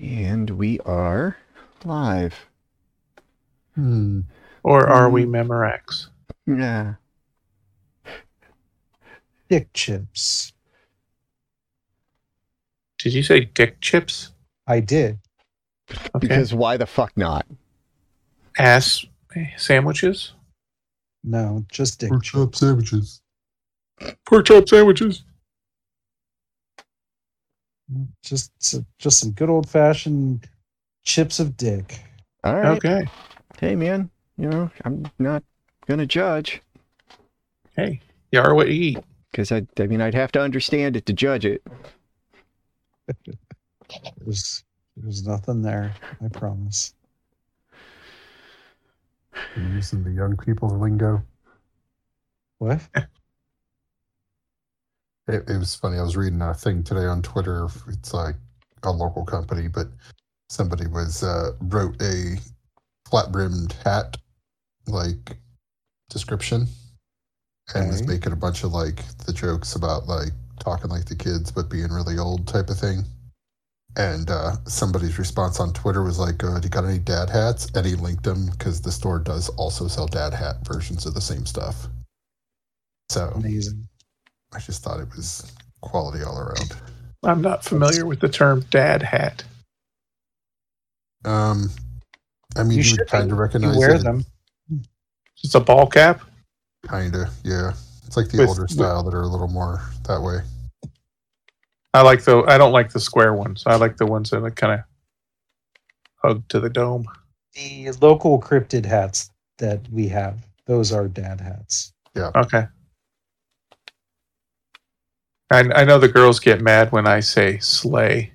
And we are live. Hmm. Or are we Hmm. Memorex? Yeah. Dick chips. Did you say dick chips? I did. Okay. Because why the fuck not? ass sandwiches? No, just dick Pork chips. chop sandwiches. Pork chop sandwiches. Just just some good old fashioned chips of dick. All right. Okay. Hey, man. You know, I'm not gonna judge Hey, you are what you eat. because I, I mean, I'd have to understand it to judge it. There's there's nothing there. I promise. You're using the young people's lingo. What? It, it was funny. I was reading a thing today on Twitter. It's like a local company, but somebody was uh, wrote a flat brimmed hat like description and was making a bunch of like the jokes about like talking like the kids but being really old type of thing. And uh, somebody's response on Twitter was like, uh, "Do you got any dad hats?" And he linked them because the store does also sell dad hat versions of the same stuff. So Amazing. I just thought it was quality all around. I'm not familiar with the term dad hat. Um, I mean, You you, should would kind be. of You recognize wear it. them. It's a ball cap. Kind of, yeah. It's like the With- older with- style that are a little more that way. I like the. I don't like the square ones. I like the ones that are kind of hug to the dome. The local cryptid hats that we have, those are dad hats. Yeah. Okay. I I know the girls get mad when I say slay.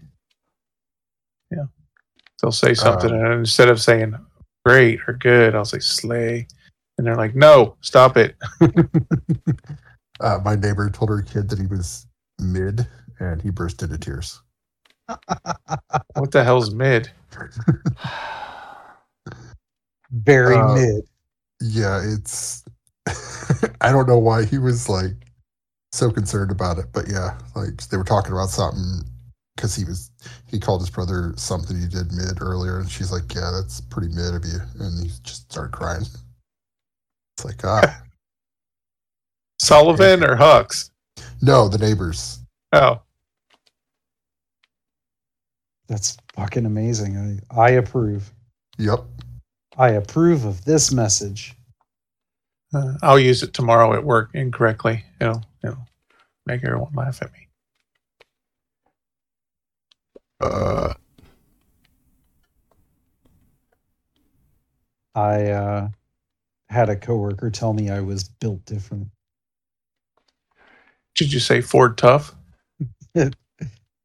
Yeah, they'll say something, Uh, and instead of saying great or good, I'll say slay, and they're like, "No, stop it." uh, my neighbor told her kid that he was mid, and he burst into tears. What the hell's mid? Very Uh, mid. Yeah, it's. I don't know why he was like so concerned about it, but yeah, like they were talking about something because he was he called his brother something he did mid earlier, and she's like, "Yeah, that's pretty mid of you," and he just started crying. It's like, ah, Sullivan or Hux? no, the neighbors. Oh, That's fucking amazing. I, I approve. Yep. I approve of this message. uh, I'll use it tomorrow at work incorrectly. It'll, it'll make everyone laugh at me. Uh, I uh, had a coworker tell me I was built different. Did you say Ford Tough?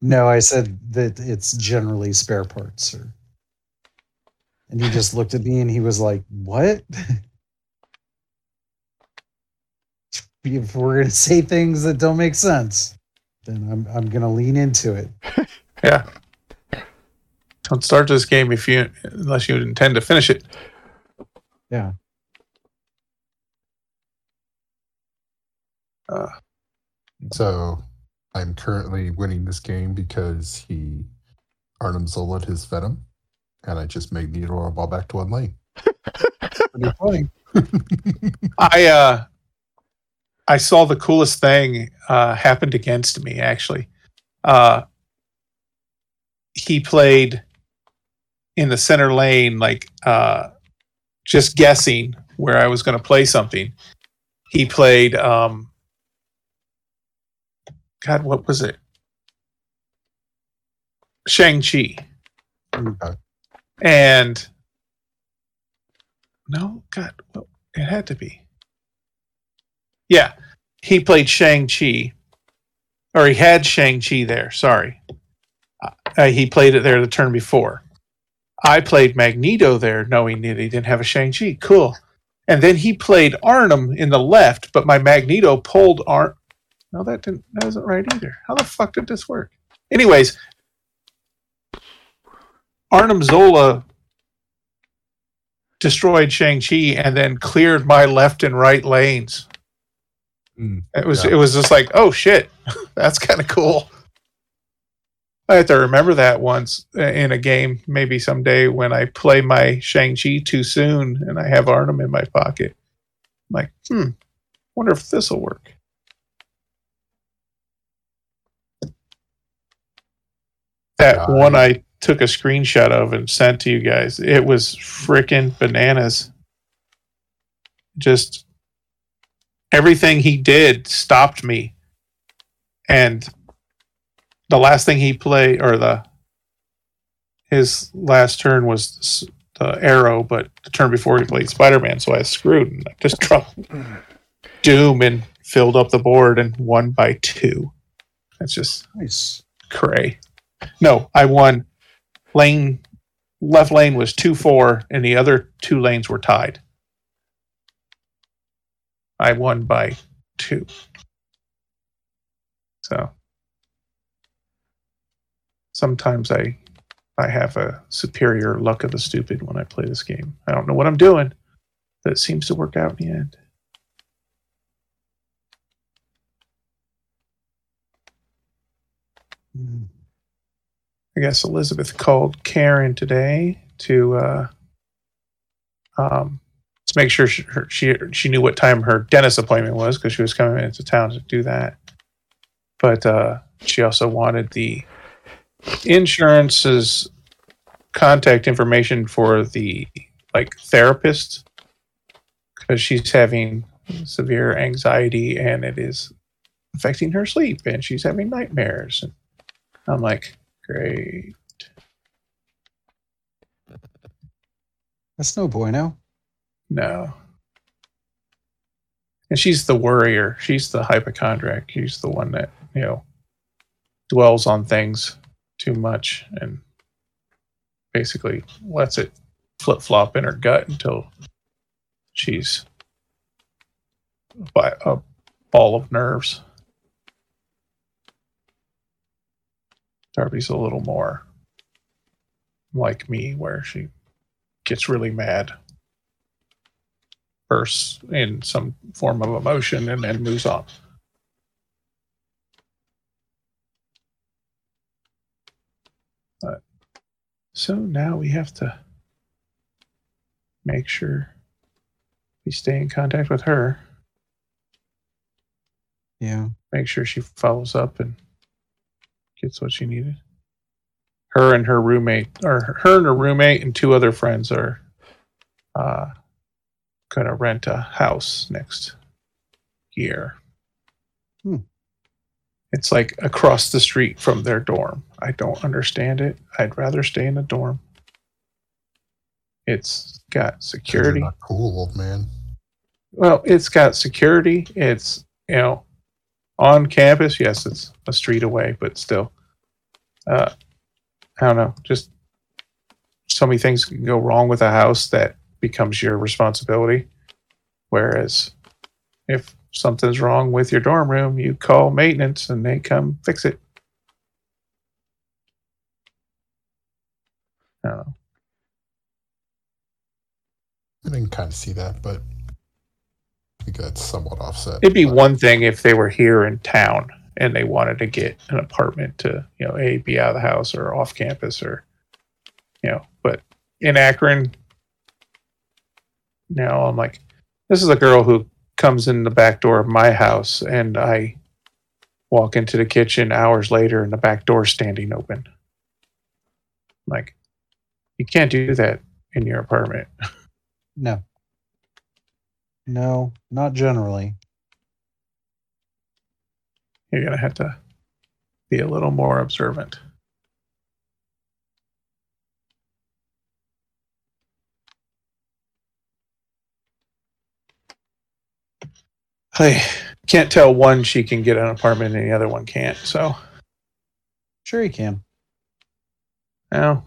No, I said that it's generally spare parts, sir. And he just looked at me and he was like, What? if we're gonna say things that don't make sense, then I'm I'm gonna lean into it. Yeah. Don't start this game if you unless you intend to finish it. Yeah. Uh, So I'm currently winning this game because he Arnim Zola his Venom, and I just made Needle a ball back to one lane. Pretty funny. I uh I saw the coolest thing uh happened against me actually. Uh he played in the center lane like uh just guessing where I was going to play something. He played um God, what was it? Shang-Chi. Okay. And no, God, well, it had to be. Yeah, he played Shang Chi, or he had Shang Chi there. Sorry, uh, he played it there the turn before. I played Magneto there, knowing that he didn't have a Shang Chi. Cool. And then he played Arnim in the left, but my Magneto pulled Arn. No, that didn't. That wasn't right either. How the fuck did this work? Anyways, Arnim Zola destroyed Shang-Chi and then cleared my left and right lanes. Mm, It was yeah. it was just like, oh shit, that's kind of cool. I have to remember that once uh, in a game, maybe someday when I play my Shang-Chi too soon and I have Arnim in my pocket. I'm like, hmm, wonder if this will work. That God. one I took a screenshot of and sent to you guys. It was freaking bananas. Just everything he did stopped me. And the last thing he played, or the his last turn was the arrow, but the turn before he played Spider Man, so I screwed and I just dropped Doom and filled up the board and won by two. That's just Nice. cray. No, I won. Lane left lane was two four, and the other two lanes were tied. I won by two. So sometimes I I have a superior luck of the stupid when I play this game. I don't know what I'm doing, but it seems to work out in the end. I guess Elizabeth called Karen today to uh, um, to make sure she, her, she she knew what time her dentist appointment was because she was coming into town to do that. But uh, she also wanted the insurance's contact information for the like therapist because she's having severe anxiety and it is affecting her sleep and she's having nightmares. And I'm like, great. That's no bueno. No. And she's the worrier. She's the hypochondriac. She's the one that, you know, dwells on things too much and basically lets it flip flop in her gut until she's by a ball of nerves. Darby's a little more like me, where she gets really mad bursts in some form of emotion and then moves on. So now we have to make sure we stay in contact with her, Yeah. make sure she follows up and gets what she needed. Her and her roommate, or her and her roommate and two other friends are uh, gonna rent a house next year. Hmm. It's like across the street from their dorm. I don't understand it. I'd rather stay in a dorm. It's got security. not cool, old man. Well, it's got security. It's you know on campus. Yes, it's a street away, but still, uh, I don't know. Just so many things can go wrong with a house that becomes your responsibility. Whereas, if something's wrong with your dorm room, you call maintenance and they come fix it. I don't know. I can kind of see that, but I think that's somewhat offset. It'd be But one thing if they were here in town and they wanted to get an apartment to, you know, a be out of the house or off campus or, you know, but in Akron, now I'm like, this is a girl who comes in the back door of my house and I walk into the kitchen hours later and the back door standing open. Like, you can't do that in your apartment. No. No, not generally. You're to have to be a little more observant. I can't tell one she can get an apartment and the other one can't. So, Sure you can. no,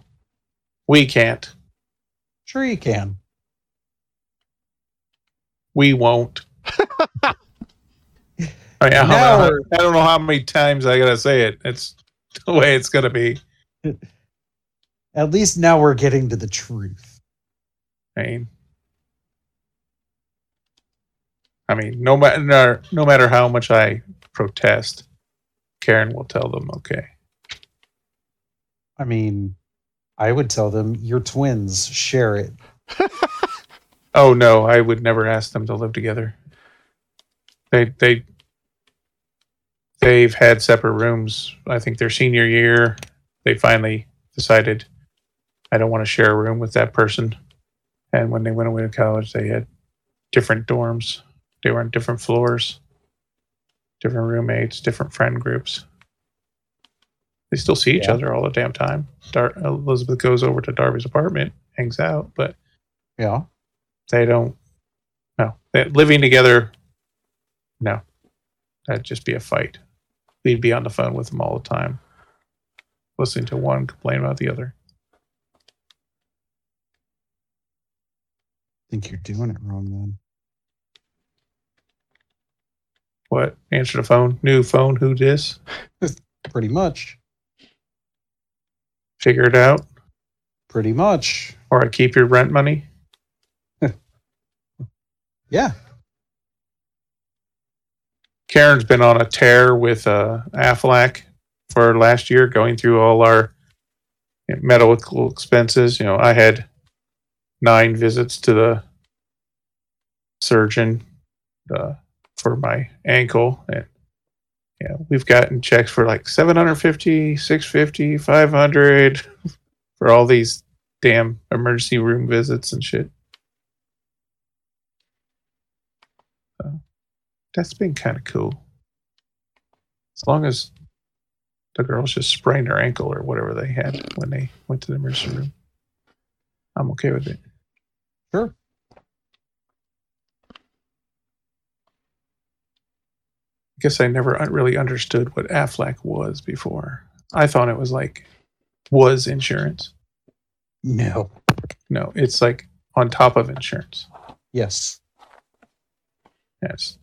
we can't. Sure you can. We won't. I, mean, I, don't know, I don't know how many times I gotta say it. It's the way it's gonna be. At least now we're getting to the truth. I mean, I mean, no matter no matter how much I protest, Karen will tell them, okay, I mean, I would tell them you're twins, share it. Oh no, I would never ask them to live together. They they they've had separate rooms. I think their senior year, they finally decided I don't want to share a room with that person. And when they went away to college, they had different dorms. They were on different floors, different roommates, different friend groups. They still see each Yeah. other all the damn time. Dar- Elizabeth goes over to Darby's apartment, hangs out, but Yeah. they don't no they, living together no that'd just be a fight we'd be on the phone with them all the time listening to one complain about the other I think you're doing it wrong then. What answer the phone new phone who this? Pretty much. figure it out Pretty much. or i keep your rent money Yeah. karen's been on a tear with uh aflac for last year going through all our medical expenses you know i had nine visits to the surgeon uh, for my ankle. And yeah we've gotten checks for like 750 650 500 for all these damn emergency room visits and shit. So that's been kind of cool. As long as the girls just sprained her ankle or whatever they had when they went to the emergency room i'm okay with it. Sure. Guess I never uh, really understood what Aflac was before. I thought it was like was insurance. No. No, it's like on top of insurance. Yes. Yes.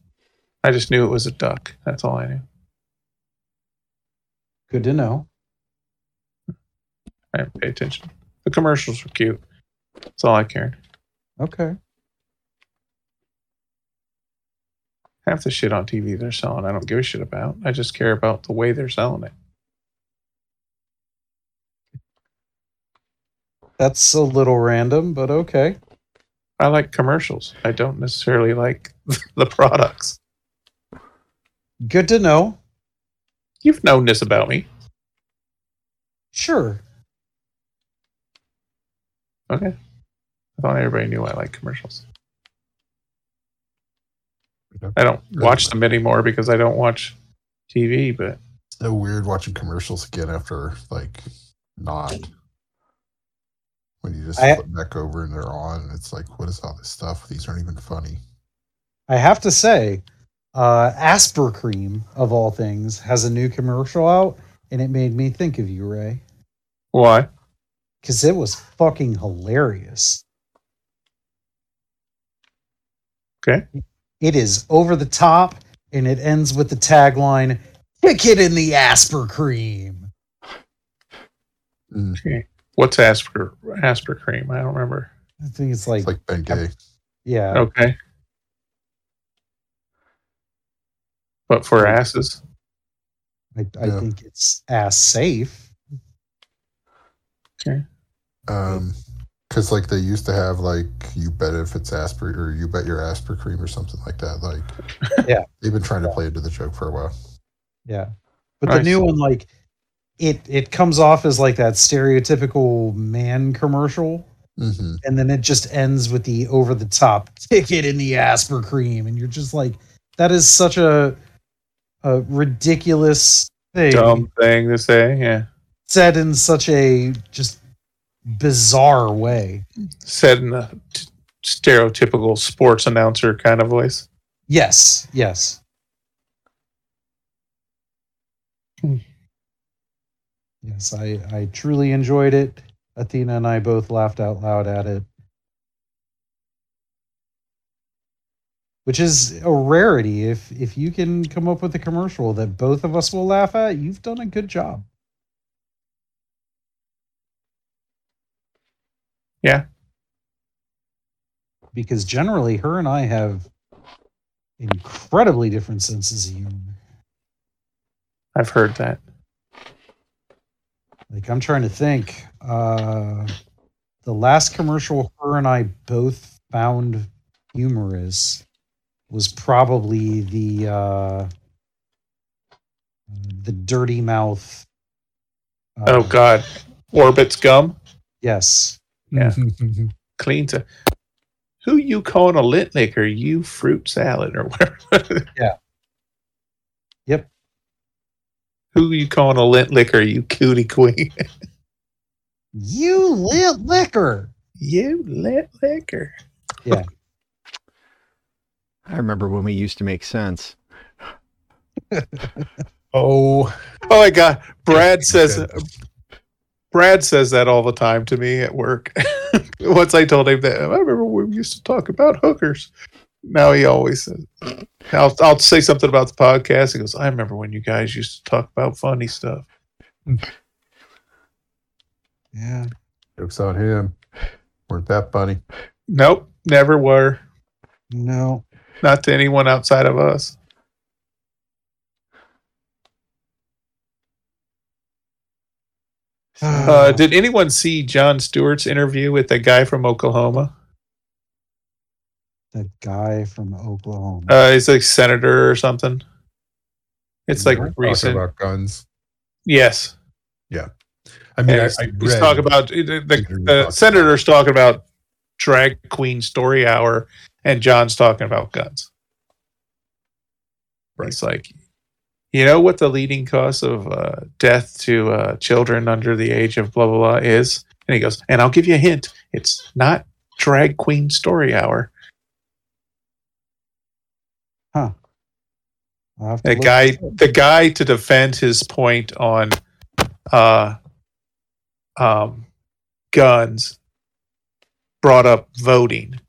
I just knew it was a duck. That's all I knew. Good to know. I didn't pay attention. The commercials were cute. That's all I cared. Okay. Half the shit on TV they're selling, I don't give a shit about. I just care about the way they're selling it. That's a little random, but okay. I like commercials. I don't necessarily like the products. Good to know. You've known this about me. Sure. Okay. I thought everybody knew I like commercials. I don't watch them anymore because I don't watch TV, but It's so weird watching commercials again after like not. When you just I- flip back over and they're on, and it's like, what is all this stuff? These aren't even funny. I have to say, uh, Aspercreme, of all things, has a new commercial out, and it made me think of you, Ray, why? because it was fucking hilarious. Okay. It is over the top, and it ends with the tagline Kick it in the Aspercreme. Mm, Okay. What's Asper Aspercreme? I don't remember. I think it's like, it's like Bengay. yeah. Okay. But for asses. I, I Yeah. think it's ass safe. Okay. Um, because like they used to have like you bet if it's Asper or you bet your Aspercreme or something like that. Like, Yeah. they've been trying to play into the joke for a while. Yeah. But the Nice. new one, like, it it comes off as like that stereotypical man commercial, hmm and then it just ends with the over the top ticket in the Aspercreme, and you're just like, that is such a a ridiculous thing Dumb thing to say. Yeah. said in such a just bizarre way. Said in a t- stereotypical sports announcer kind of voice. Yes, yes. Hmm. Yes, I I truly enjoyed it. Athena and I both laughed out loud at it. Which is a rarity. If if you can come up with a commercial that both of us will laugh at, you've done a good job. Yeah. Because generally her and I have incredibly different senses of humor. I've heard that. Like I'm trying to think. Uh, the last commercial her and I both found humorous was probably the uh, the dirty mouth. uh, Oh God, Orbit's gum Yes. Yeah. Mm-hmm. clean to. Who you calling a lint liquor? You fruit salad or whatever. Yeah. Yep. Who you calling a lint liquor? You cootie queen. You lit liquor. you lint liquor. Yeah. I remember when we used to make sense. oh, Oh my God, Brad says. Brad says that all the time to me at work. Once I told him that, I remember we used to talk about hookers. Now he always says, I'll, I'll say something about the podcast. He goes, I remember when you guys used to talk about funny stuff. Yeah. jokes on him. Weren't that funny? Nope, never were. No. Not to anyone outside of us. Uh, did anyone see Jon Stewart's interview with the guy from Oklahoma? The guy from Oklahoma. Uh, he's like senator or something. It's like recent. about guns. yes. I mean, Yeah, I, he's, I he's talking about the, the, Peter the talks senator's talking about drag queen story hour, and John's talking about guns. Right. It's like, you know what the leading cause of uh, death to uh, children under the age of blah blah blah is, and he goes, and I'll give you a hint: it's not drag queen story hour. To The guy, the guy, to defend his point on, uh, um, guns, brought up voting,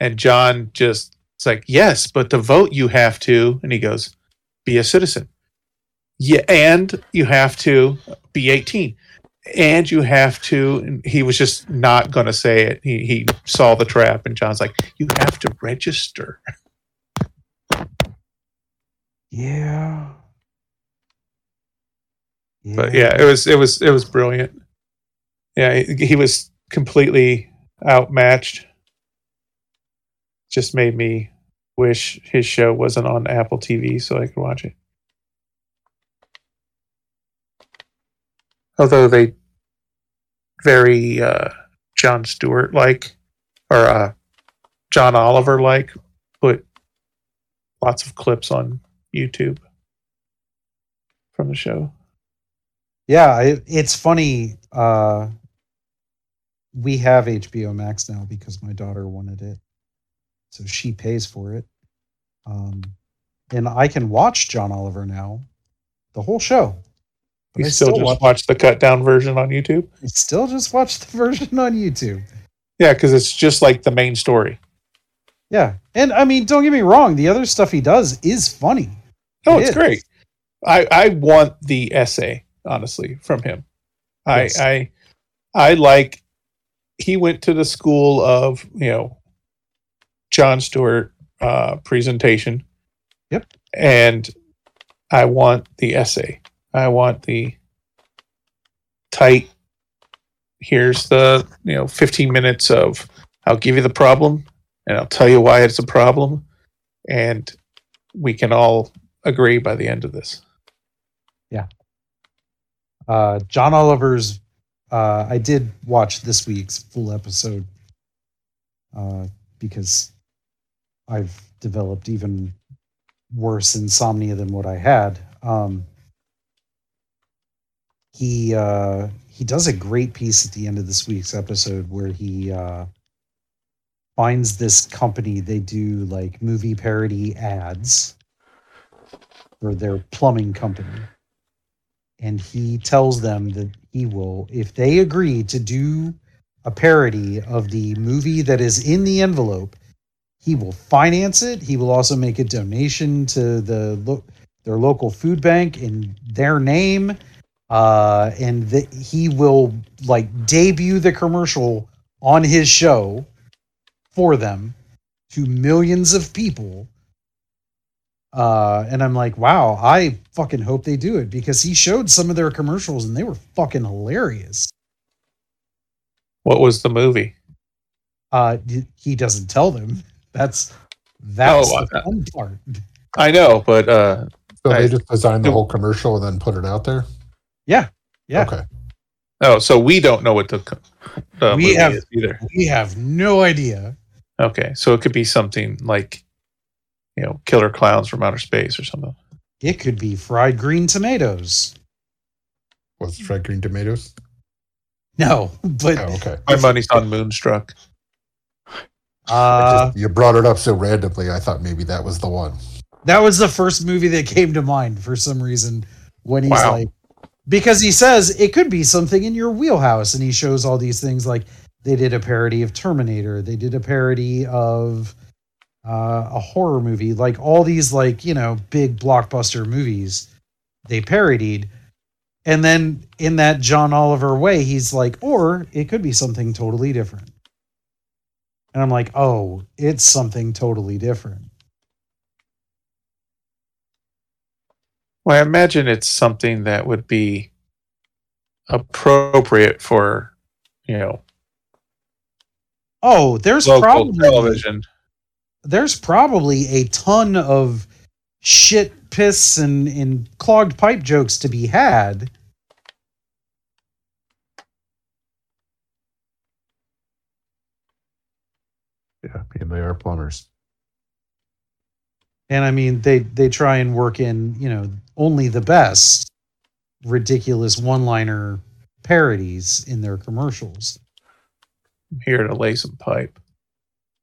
and John just it's like, yes, but to vote you have to, and he goes, be a citizen. Yeah, and you have to be eighteen, and you have to. He was just not going to say it. He he saw the trap, and John's like, you have to register. Yeah. but yeah, it was it was it was brilliant. Yeah, he, he was completely outmatched. Just made me wish his show wasn't on Apple TV so I could watch it. Although they very uh, Jon Stewart like or uh, John Oliver like put lots of clips on YouTube from the show. Yeah, it, it's funny. Uh, we have HBO Max now because my daughter wanted it, so she pays for it. Um, and I can watch John Oliver now, the whole show. But You I still, just watch, watch the cut down version on YouTube? I still just watch the version on YouTube. Yeah, because it's just like the main story. Yeah, and I mean, don't get me wrong. The other stuff he does is funny. Oh, It it's is. great. I I want the essay honestly from him. I I I like. He went to the school of you know Jon Stewart uh, presentation. Yep. And I want the essay. I want the tight. Here's the you know 15 minutes of I'll give you the problem and I'll tell you why it's a problem, and we can all agree by the end of this. Yeah. Uh, John Oliver's. Uh, I did watch this week's full episode uh, because I've developed even worse insomnia than what I had. Um, he uh, he does a great piece at the end of this week's episode where he uh, finds this company. They do like movie parody ads for their plumbing company and he tells them that he will if they agree to do a parody of the movie that is in the envelope he will finance it he will also make a donation to the lo- their local food bank in their name uh, and that he will like debut the commercial on his show for them to millions of people Uh, and I'm like, wow, I fucking hope they do it because he showed some of their commercials and they were fucking hilarious. What was the movie? Uh, he doesn't tell them. That's that's Oh, the fun part. I know, but uh, So I- they just designed the do- whole commercial and then put it out there. Yeah, yeah. Okay. oh, so we don't know what the, co- the We movie have- is either. We have no idea. Okay, so it could be something like, you know, Killer Clowns from Outer Space or something. It could be fried green tomatoes. What's fried green tomatoes? No, but Oh, okay. My money's on Moonstruck. I uh, just- you brought it up so randomly. I thought maybe that was the one. that was the first movie that came to mind for some reason when he's Wow. like, because he says it could be something in your wheelhouse, and he shows all these things like they did a parody of Terminator, they did a parody of uh, a horror movie, like all these like you know big blockbuster movies they parodied. And then in that John Oliver way, he's like, or it could be something totally different. And I'm like, oh, it's something totally different. Well, I imagine it's something that would be appropriate for, you know, Oh, there's probably television. there's probably a ton of shit, piss, and, and clogged pipe jokes to be had. Yeah, and they are plumbers. And I mean, they they try and work in you know only the best ridiculous one-liner parodies in their commercials. I'm here to lay some pipe.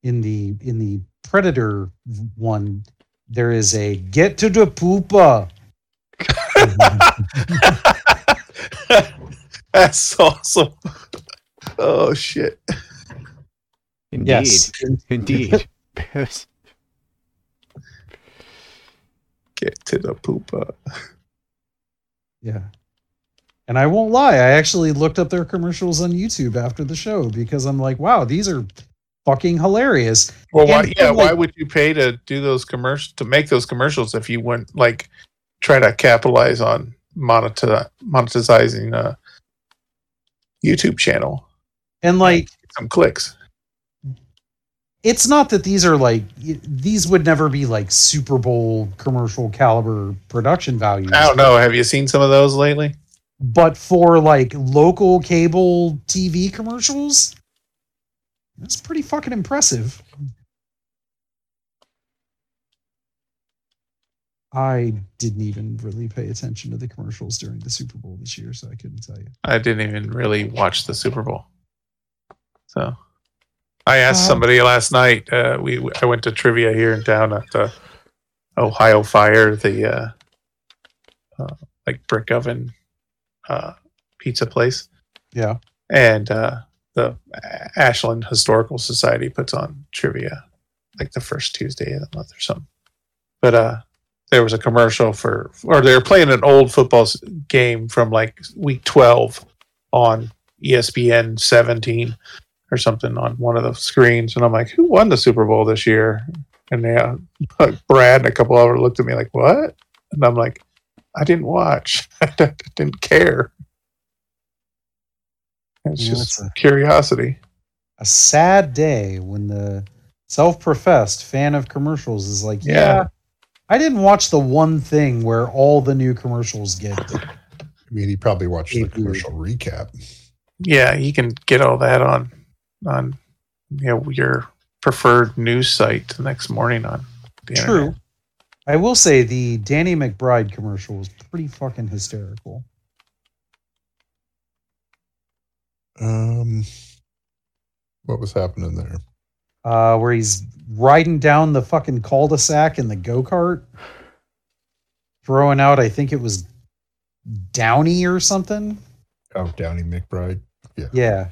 In the in the Predator one, there is a get to the poopa. That's awesome. Oh shit. Indeed. Yes. Indeed. Get to the poopa. Yeah. And I won't lie, I actually looked up their commercials on YouTube after the show because I'm like, wow, these are fucking hilarious. Well, why, yeah, and, why would you pay to do those commercials to make those commercials if you wouldn't like try to capitalize on monetize, monetizing a YouTube channel? And like, Some clicks. It's not that these are like, these would never be like Super Bowl commercial caliber production values. I don't know. Have you seen some of those lately? But for like local cable TV commercials, that's pretty fucking impressive. I didn't even really pay attention to the commercials during the Super Bowl this year, so I couldn't tell you. I didn't even really watch the Super Bowl. So I asked somebody last night. Uh, we I went to trivia here in town at the Ohio Fire, the uh, uh, like brick oven uh, pizza place, Yeah. and uh, the Ashland Historical Society puts on trivia like the first Tuesday of the month or something. But uh, there was a commercial for, or they were playing an old football game from like week 12 on ESPN 17 or something on one of the screens. And I'm like, who won the Super Bowl this year? And they, uh, Brad and a couple of them looked at me like, what? And I'm like, I didn't watch. I didn't care. It's Yeah, just it's a- curiosity. A sad day when the self professed fan of commercials is like, yeah. Yeah. I didn't watch the one thing where all the new commercials get. I mean, he probably watched the commercial recap. Yeah, you can get all that on on you know your preferred news site the next morning on the True. internet. I will say the Danny McBride commercial was pretty fucking hysterical. Um, what was happening there? Uh, where he's riding down the fucking cul-de-sac in the go-kart, throwing out, I think it was Downy or something. Oh, Downy McBride. Yeah. Yeah,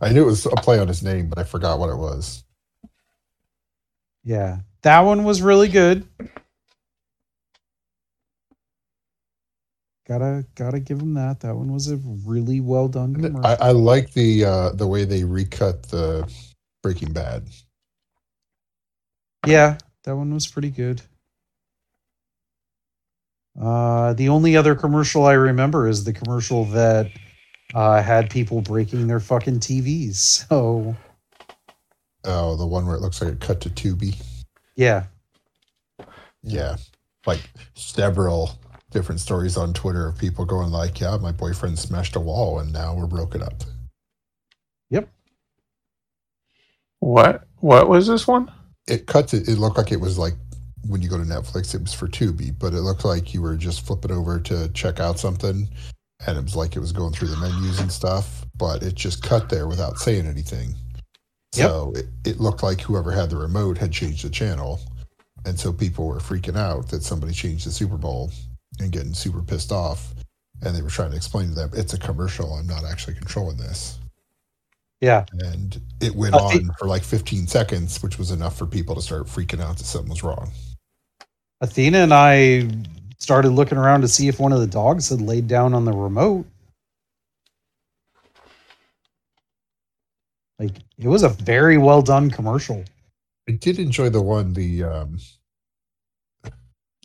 I knew it was a play on his name, but I forgot what it was. yeah. That one was really good. Gotta gotta give him that. That one was a really well done commercial. I, I like the uh, the way they recut the Breaking Bad. yeah, that one was pretty good. Uh, the only other commercial I remember is the commercial that uh, had people breaking their fucking TVs. So Oh, the one where it looks like it cut to Tubi. yeah, Yeah. Like several different stories on Twitter of people going like, Yeah, my boyfriend smashed a wall and now we're broken up. Yep. What? What was this one? It cuts. to it looked like it was like when you go to Netflix, it was for Tubi, but it looked like you were just flipping over to check out something and it was like it was going through the menus and stuff, but it just cut there without saying anything. Yep. So it, it looked like whoever had the remote had changed the channel. And so people were freaking out that somebody changed the Super Bowl and getting super pissed off. And they were trying to explain to them, it's a commercial. I'm not actually controlling this. yeah. And it went I on for like 15 seconds, which was enough for people to start freaking out that something was wrong. Athena and I started looking around to see if one of the dogs had laid down on the remote. Like it was a very well done commercial. I did enjoy the one, the, um,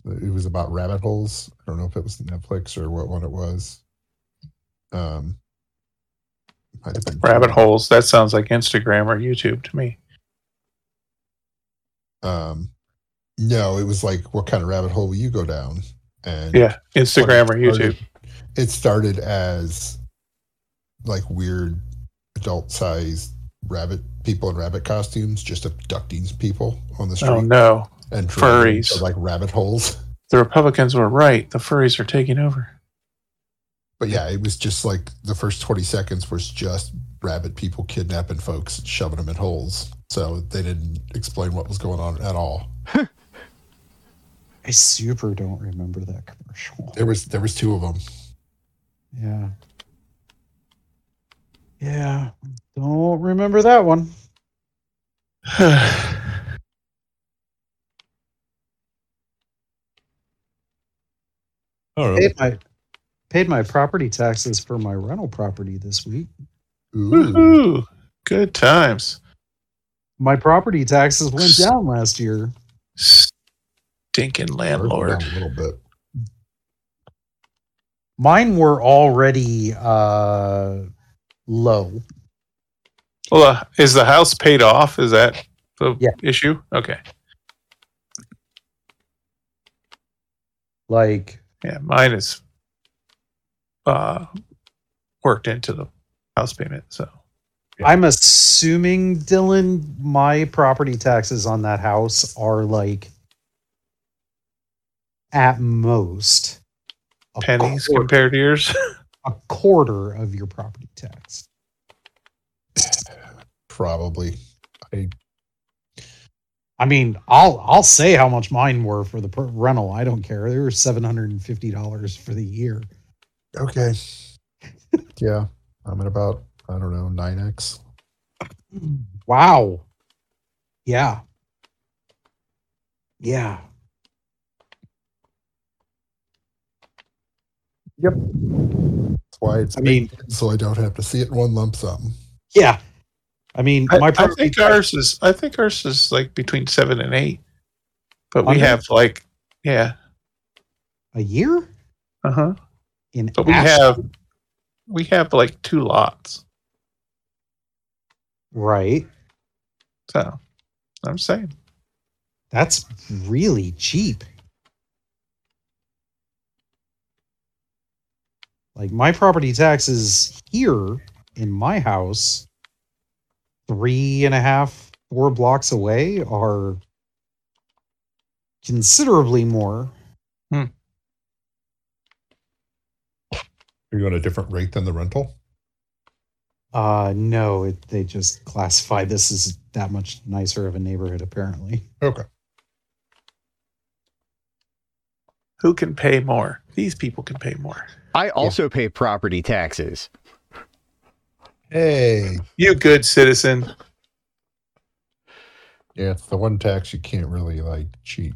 it was about rabbit holes. I don't know if it was Netflix or what one it was. Um, might have been- Rabbit holes. That sounds like Instagram or YouTube to me. Um, no, it was like, what kind of rabbit hole will you go down? And Yeah, Instagram or it started- YouTube. It started as like weird adult sized rabbit people in rabbit costumes, just abducting people on the oh, street Oh no, and furries. into, like rabbit holes. the Republicans were right. The furries are taking over. But yeah, it was just like the first 20 seconds was just rabbit people kidnapping folks and shoving them in holes. So they didn't explain what was going on at all. I super don't remember that commercial. There was there was two of them. Yeah. Yeah. Don't remember that one. Oh, Paid my paid my property taxes for my rental property this week. Ooh. Woohoo! Good times. My property taxes went down last year. Stinking landlord. A little bit. Mine were already uh low. Well, uh, is the house paid off? Is that the Yeah. issue? Okay. Like Yeah, mine is uh, worked into the house payment. So Yeah. I'm assuming Dylan, my property taxes on that house are like at most pennies quarter, compared to yours. a quarter of your property tax. Probably. I I mean, I'll I'll say how much mine were for the per- rental. I don't care. They were seven hundred and fifty dollars for the year. okay. yeah. I'm at about I don't know, nine X. Wow. Yeah. Yeah. That's why it's I mean- so I don't have to see it in one lump sum. Yeah. I mean, I, my I think ours is. I think ours is like between seven and eight. But we Under? have like, yeah, a year uh huh. in But we Ashland? have, we have like two lots. right. So I'm saying, That's really cheap. Like my property taxes here in my house, three and a half, four blocks away, are considerably more. Are you on a different rate than the rental? Uh, no, it, they just classify this as that much nicer of a neighborhood, apparently. Okay. who can pay more? These people can pay more. I also pay property taxes. Hey. You good citizen. Yeah, it's the one tax you can't really like cheat.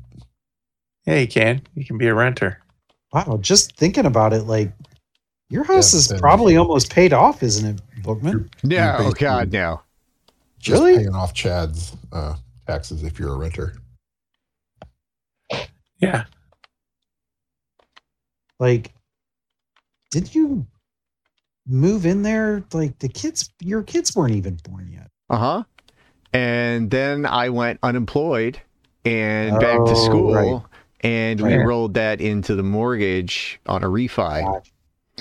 Yeah, you can. You can be a renter. Wow, just thinking about it, like your house but is then- probably almost paid off, isn't it, Bookman? No, oh God, no. Just Really? paying off Chad's uh, taxes if you're a renter. Yeah. like, did you move in there? Like the kids, your kids weren't even born yet. Uh huh. And then I went unemployed and back to Oh, school, right. and we Right. rolled that into the mortgage on a refi. Gotcha.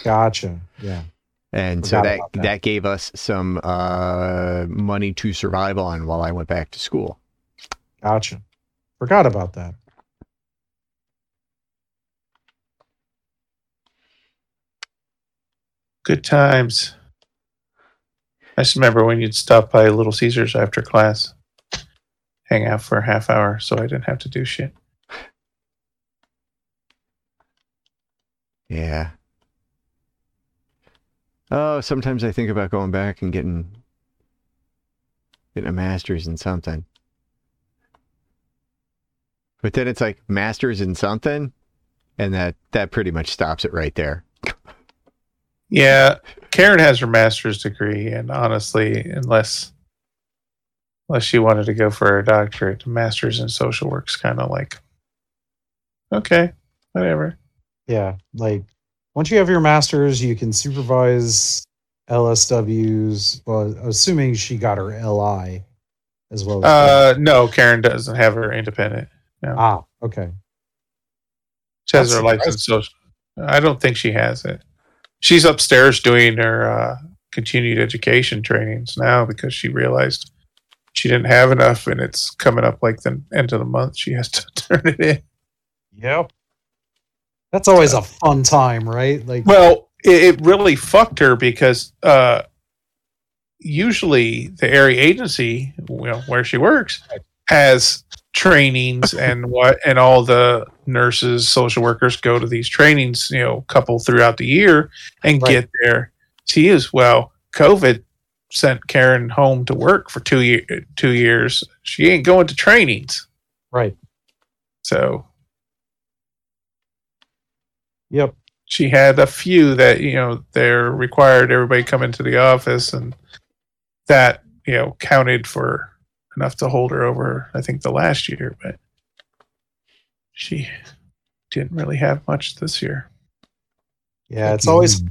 Gotcha. Yeah. And so that, that that. gave us some uh, money to survive on while I went back to school. Gotcha. Forgot about that. Good times. I just remember when you'd stop by Little Caesars after class, hang out for a half hour so I didn't have to do shit. Yeah. Oh, sometimes I think about going back and getting getting a master's in something. But then it's like master's in something, and that that pretty much stops it right there. Yeah, Karen has her master's degree, and honestly, unless unless she wanted to go for a doctorate, a master's in social work's kind of like okay, whatever. Yeah. Like once you have your masters, you can supervise LSWs. Well, assuming she got her LI as well. As Uh, no, Karen doesn't have her independent. ah, okay. She has That's her license social. I don't think she has it. She's upstairs doing her uh, continued education trainings now because she realized she didn't have enough, and it's coming up like the end of the month. She has to turn it in. Yep. That's always a fun time, right? Like, Well, it, it really fucked her because uh, usually the area agency, you know, where she works, has trainings and what, and all the nurses, social workers go to these trainings, you know, couple throughout the year and Right. get there. She is well. COVID sent Karen home to work for two year, two years. She ain't going to trainings, right. so Yep. she had a few that you know they're required everybody come into the office and that you know counted for enough to hold her over i think the last year but she didn't really have much this year Yeah. It's You always, need-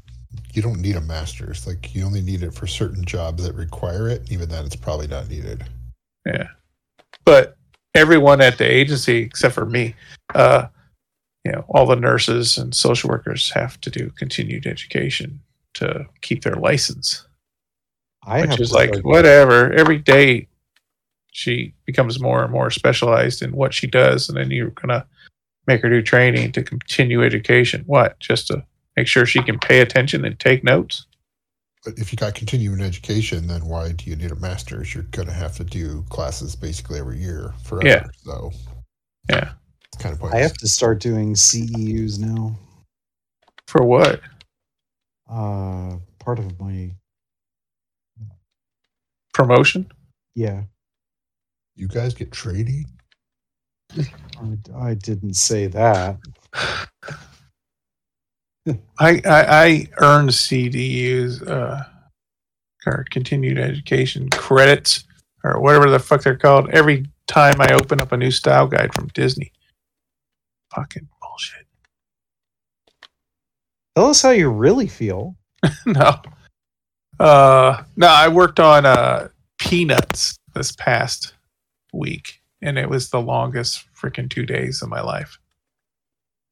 you don't need a master's. Like you only need it for certain jobs that require it. Even then, it's probably not needed. yeah but everyone at the agency except for me uh you know all the nurses and social workers have to do continued education to keep their license I have which is like start- whatever. Every day, she becomes more and more specialized in what she does, and then you're gonna make her do training to continue education. What? Just to make sure she can pay attention and take notes. But if you got continuing education, then why do you need a master's? You're gonna have to do classes basically every year forever. Yeah. So Yeah. it's kind of I have to start doing CEUs now. For what? Uh, part of my, Promotion? yeah. You guys get training? I, I didn't say that. I I, I earned CEUs, uh, or continued education credits, or whatever the fuck they're called, every time I open up a new style guide from Disney. Fucking bullshit. Tell us how you really feel. no. Uh no, I worked on uh peanuts this past week and it was the longest freaking 2 days of my life.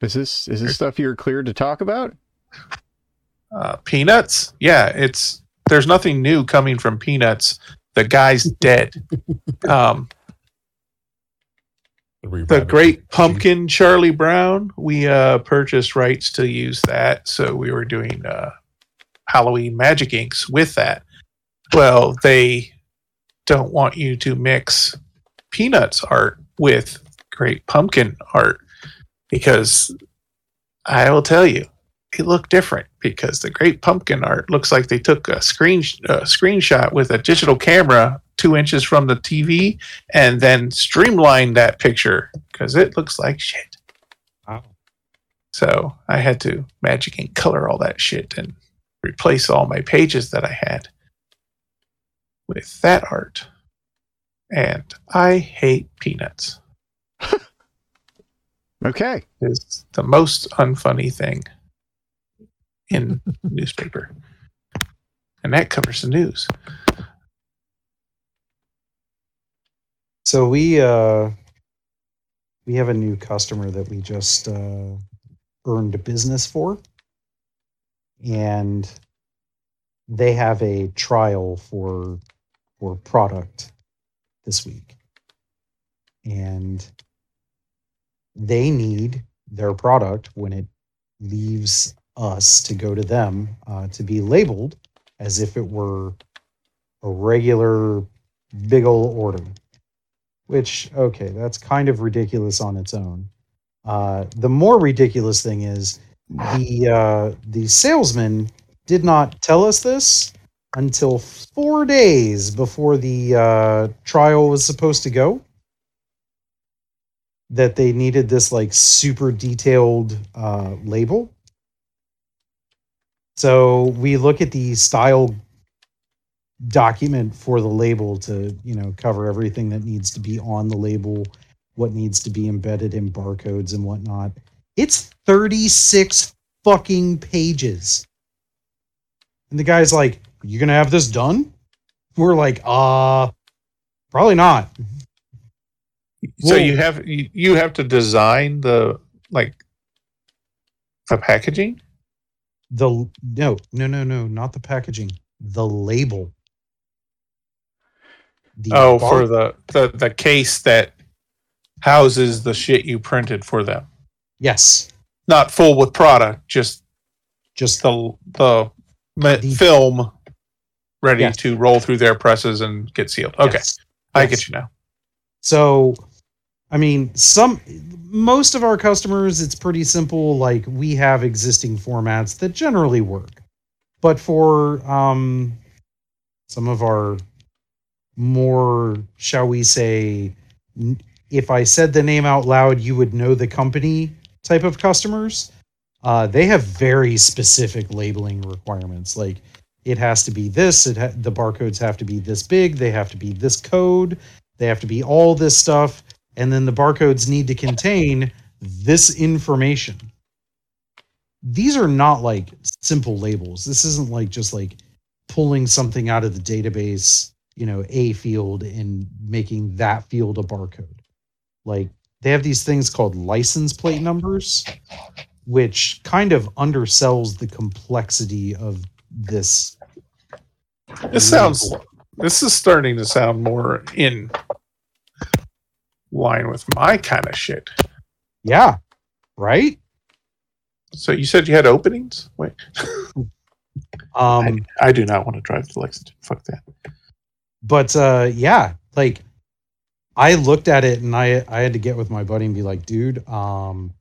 Is this is this stuff you're cleared to talk about? Uh peanuts? Yeah, it's there's nothing new coming from peanuts. The guy's dead. Um the great pumpkin Charlie Brown, we uh purchased rights to use that, so we were doing uh Halloween magic inks with that. Well, they don't want you to mix peanuts art with great pumpkin art because I will tell you it looked different because the great pumpkin art looks like they took a screen a screenshot with a digital camera two inches from the TV and then streamlined that picture because it looks like shit. Wow. So I had to magic and color all that shit and replace all my pages that I had with that art. And I hate peanuts. Okay. It's the most unfunny thing in newspaper, and that covers the news. So we uh we have a new customer that we just uh earned a business for. And they have a trial for for product this week. And they need their product when it leaves us to go to them uh, to be labeled as if it were a regular big old order which okay that's kind of ridiculous on its own uh, the more ridiculous thing is the uh, the salesman did not tell us this until four days before the uh, trial was supposed to go that they needed this like super detailed uh, label. So we look at the style document for the label to you know cover everything that needs to be on the label what needs to be embedded in barcodes and whatnot. It's 36 fucking pages. And the guy's like you gonna have this done? We're like uh probably not. So Well- you have you, you have to design the like the packaging. the no no no no not the packaging the label. The Oh, bar- for the, the the case that houses the shit you printed for them. yes. Not full with product, just just the the The- film ready Yes. to roll through their presses and get sealed. Okay, yes. I Yes. get you now. So, I mean, some most of our customers, it's pretty simple. Like we have existing formats that generally work, but for um, some of our more, shall we say, if I said the name out loud, you would know the company type of customers. Uh, they have very specific labeling requirements. Like it has to be this. It ha- the barcodes have to be this big. They have to be this code. They have to be all this stuff, and then the barcodes need to contain this information. These are not like simple labels. This isn't like just like pulling something out of the database, you know, a field and making that field a barcode. Like they have these things called license plate numbers, which kind of undersells the complexity of this. This sounds. This is starting to sound more in line with my kind of shit. Yeah, right. So you said you had openings? Wait, Um, I, I do not want to drive to Lexington. Fuck that. but uh yeah like i looked at it and i i had to get with my buddy and be like dude um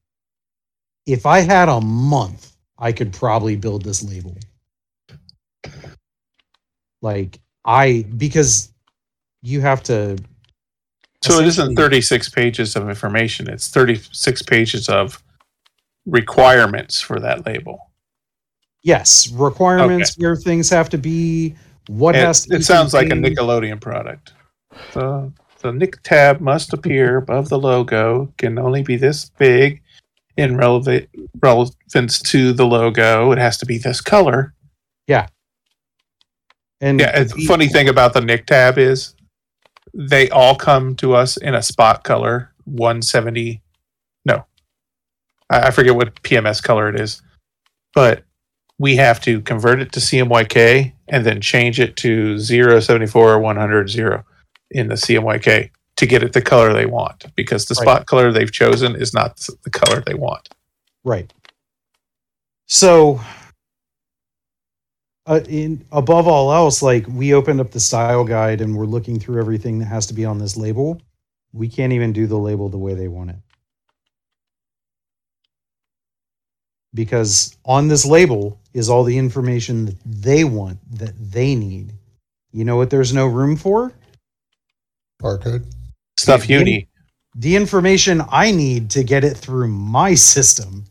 if i had a month i could probably build this label like i because you have to So it isn't 36 pages of information. It's 36 pages of requirements for that label. yes requirements where things have to be what It, has to it sounds like a. Nickelodeon product. The, the Nick tab must appear above the logo, can only be this big in relevant relevance to the logo. It has to be this color. And Yeah, the- funny thing about the Nick tab is they all come to us in a spot color 170. No, I, I forget what PMS color it is, but we have to convert it to CMYK and then change it to 074 100 0 in the CMYK to get it the color they want because the Right. spot color they've chosen is not the color they want. Right. So, uh, in above all else, like we opened up the style guide and we're looking through everything that has to be on this label. We can't even do the label the way they want it. Because on this label is all the information that they want, that they need. You know what there's no room for? Barcode. Stuff Yeah, you need. The information I need to get it through my system.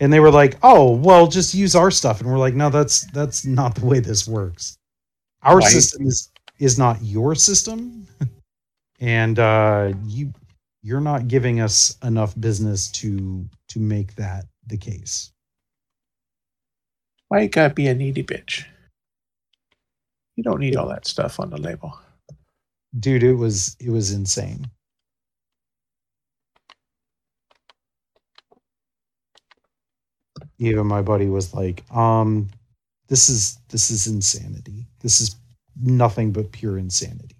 And they were like, "Oh, well, just use our stuff." And we're like, "No, that's that's not the way this works. Our Right. system is is not your system, and uh, you you're not giving us enough business to to make that the case. Why you gotta be a needy bitch? You don't need all that stuff on the label. Dude, it was it was insane. Even my buddy was like, um, this is this is insanity. This is nothing but pure insanity.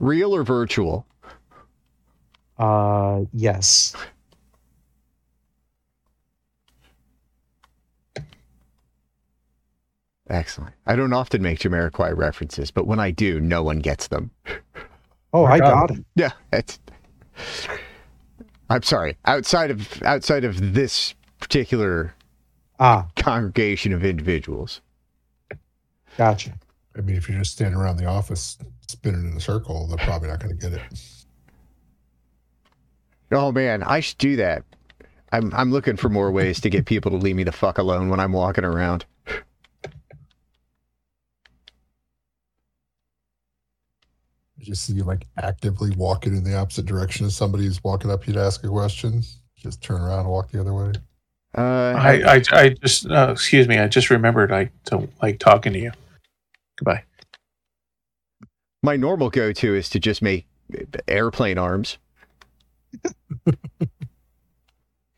Real or virtual? Uh yes. Excellent. I don't often make Jamiroquai references, but when I do, no one gets them. Oh, I got it. Yeah, it's. I'm sorry. Outside of outside of this particular Ah, congregation of individuals, gotcha. I mean, if you're just standing around the office spinning in a circle, they're probably not going to get it. oh man, I should do that. I'm I'm looking for more ways to get people to leave me the fuck alone when I'm walking around. Just see you like actively walking in the opposite direction as somebody who's walking up you to ask a question. Just turn around and walk the other way. Uh, I, I, I just, uh, excuse me, I just remembered I don't like talking to you. Goodbye. my normal go-to is to just make airplane arms.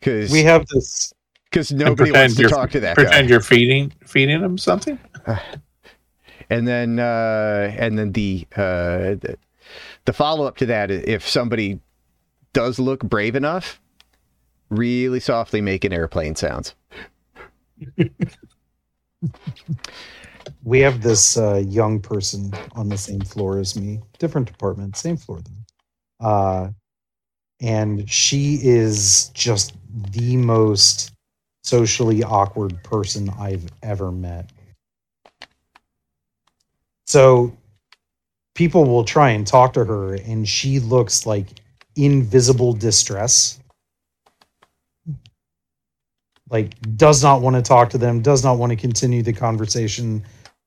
Because We have this because nobody wants pretend to you're- talk to that guy. Pretend you're feeding feeding him something. and then uh, and then the uh, the, follow up to that, if somebody does look brave enough, really softly making airplane sounds. we have this uh, young person on the same floor as me, different department, same floor though. Uh, and she is just the most socially awkward person I've ever met. So people will try and talk to her, and she looks like invisible distress. Like, does not want to talk to them, does not want to continue the conversation.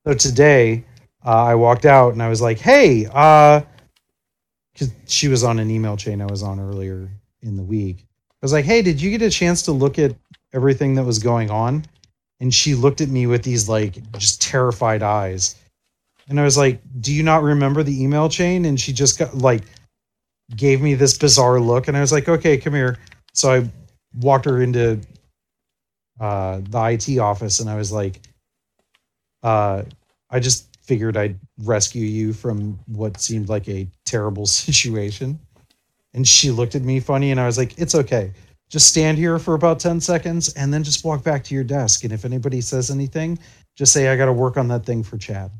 So today, uh, I walked out and I was like, "Hey," uh, because she was on an email chain I was on earlier in the week. I was like, "Hey, did you get a chance to look at everything that was going on?" And she looked at me with these like just terrified eyes, and I was like, "Do you not remember the email chain?" And she just got like gave me this bizarre look, and I was like, "Okay, come here." So I walked her into uh, the IT office, and I was like, uh, I just figured I'd rescue you from what seemed like a terrible situation. And she looked at me funny, and I was like, It's okay. Just stand here for about 10 seconds and then just walk back to your desk. And if anybody says anything, just say, I got to work on that thing for Chad.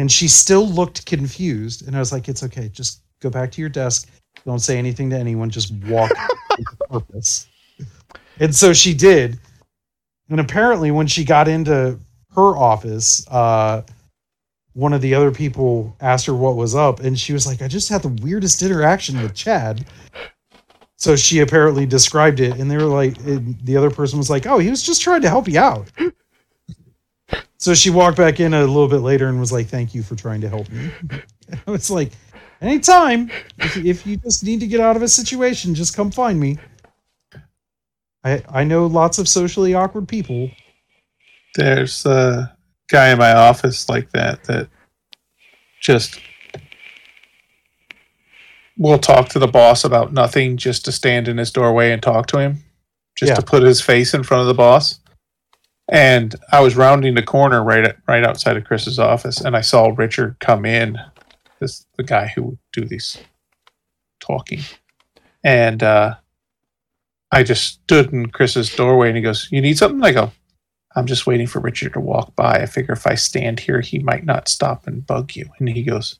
And she still looked confused. And I was like, It's okay. Just go back to your desk. Don't say anything to anyone. Just walk with purpose. And so she did. And apparently, when she got into her office, uh, one of the other people asked her what was up, and she was like, I just had the weirdest interaction with Chad. So she apparently described it, and they were like, the other person was like, Oh, he was just trying to help you out. So she walked back in a little bit later and was like, Thank you for trying to help me. I was like, Anytime, if, if you just need to get out of a situation, just come find me. I, I know lots of socially awkward people. There's a guy in my office like that that just will talk to the boss about nothing just to stand in his doorway and talk to him, just Yeah. to put his face in front of the boss. And I was rounding the corner right right outside of Chris's office, and I saw Richard come in, this the guy who would do these talking, and uh, I just stood in Chris's doorway, and he goes, "You need something?" I go, I'm just waiting for Richard to walk by. I figure if I stand here, he might not stop and bug you. And he goes,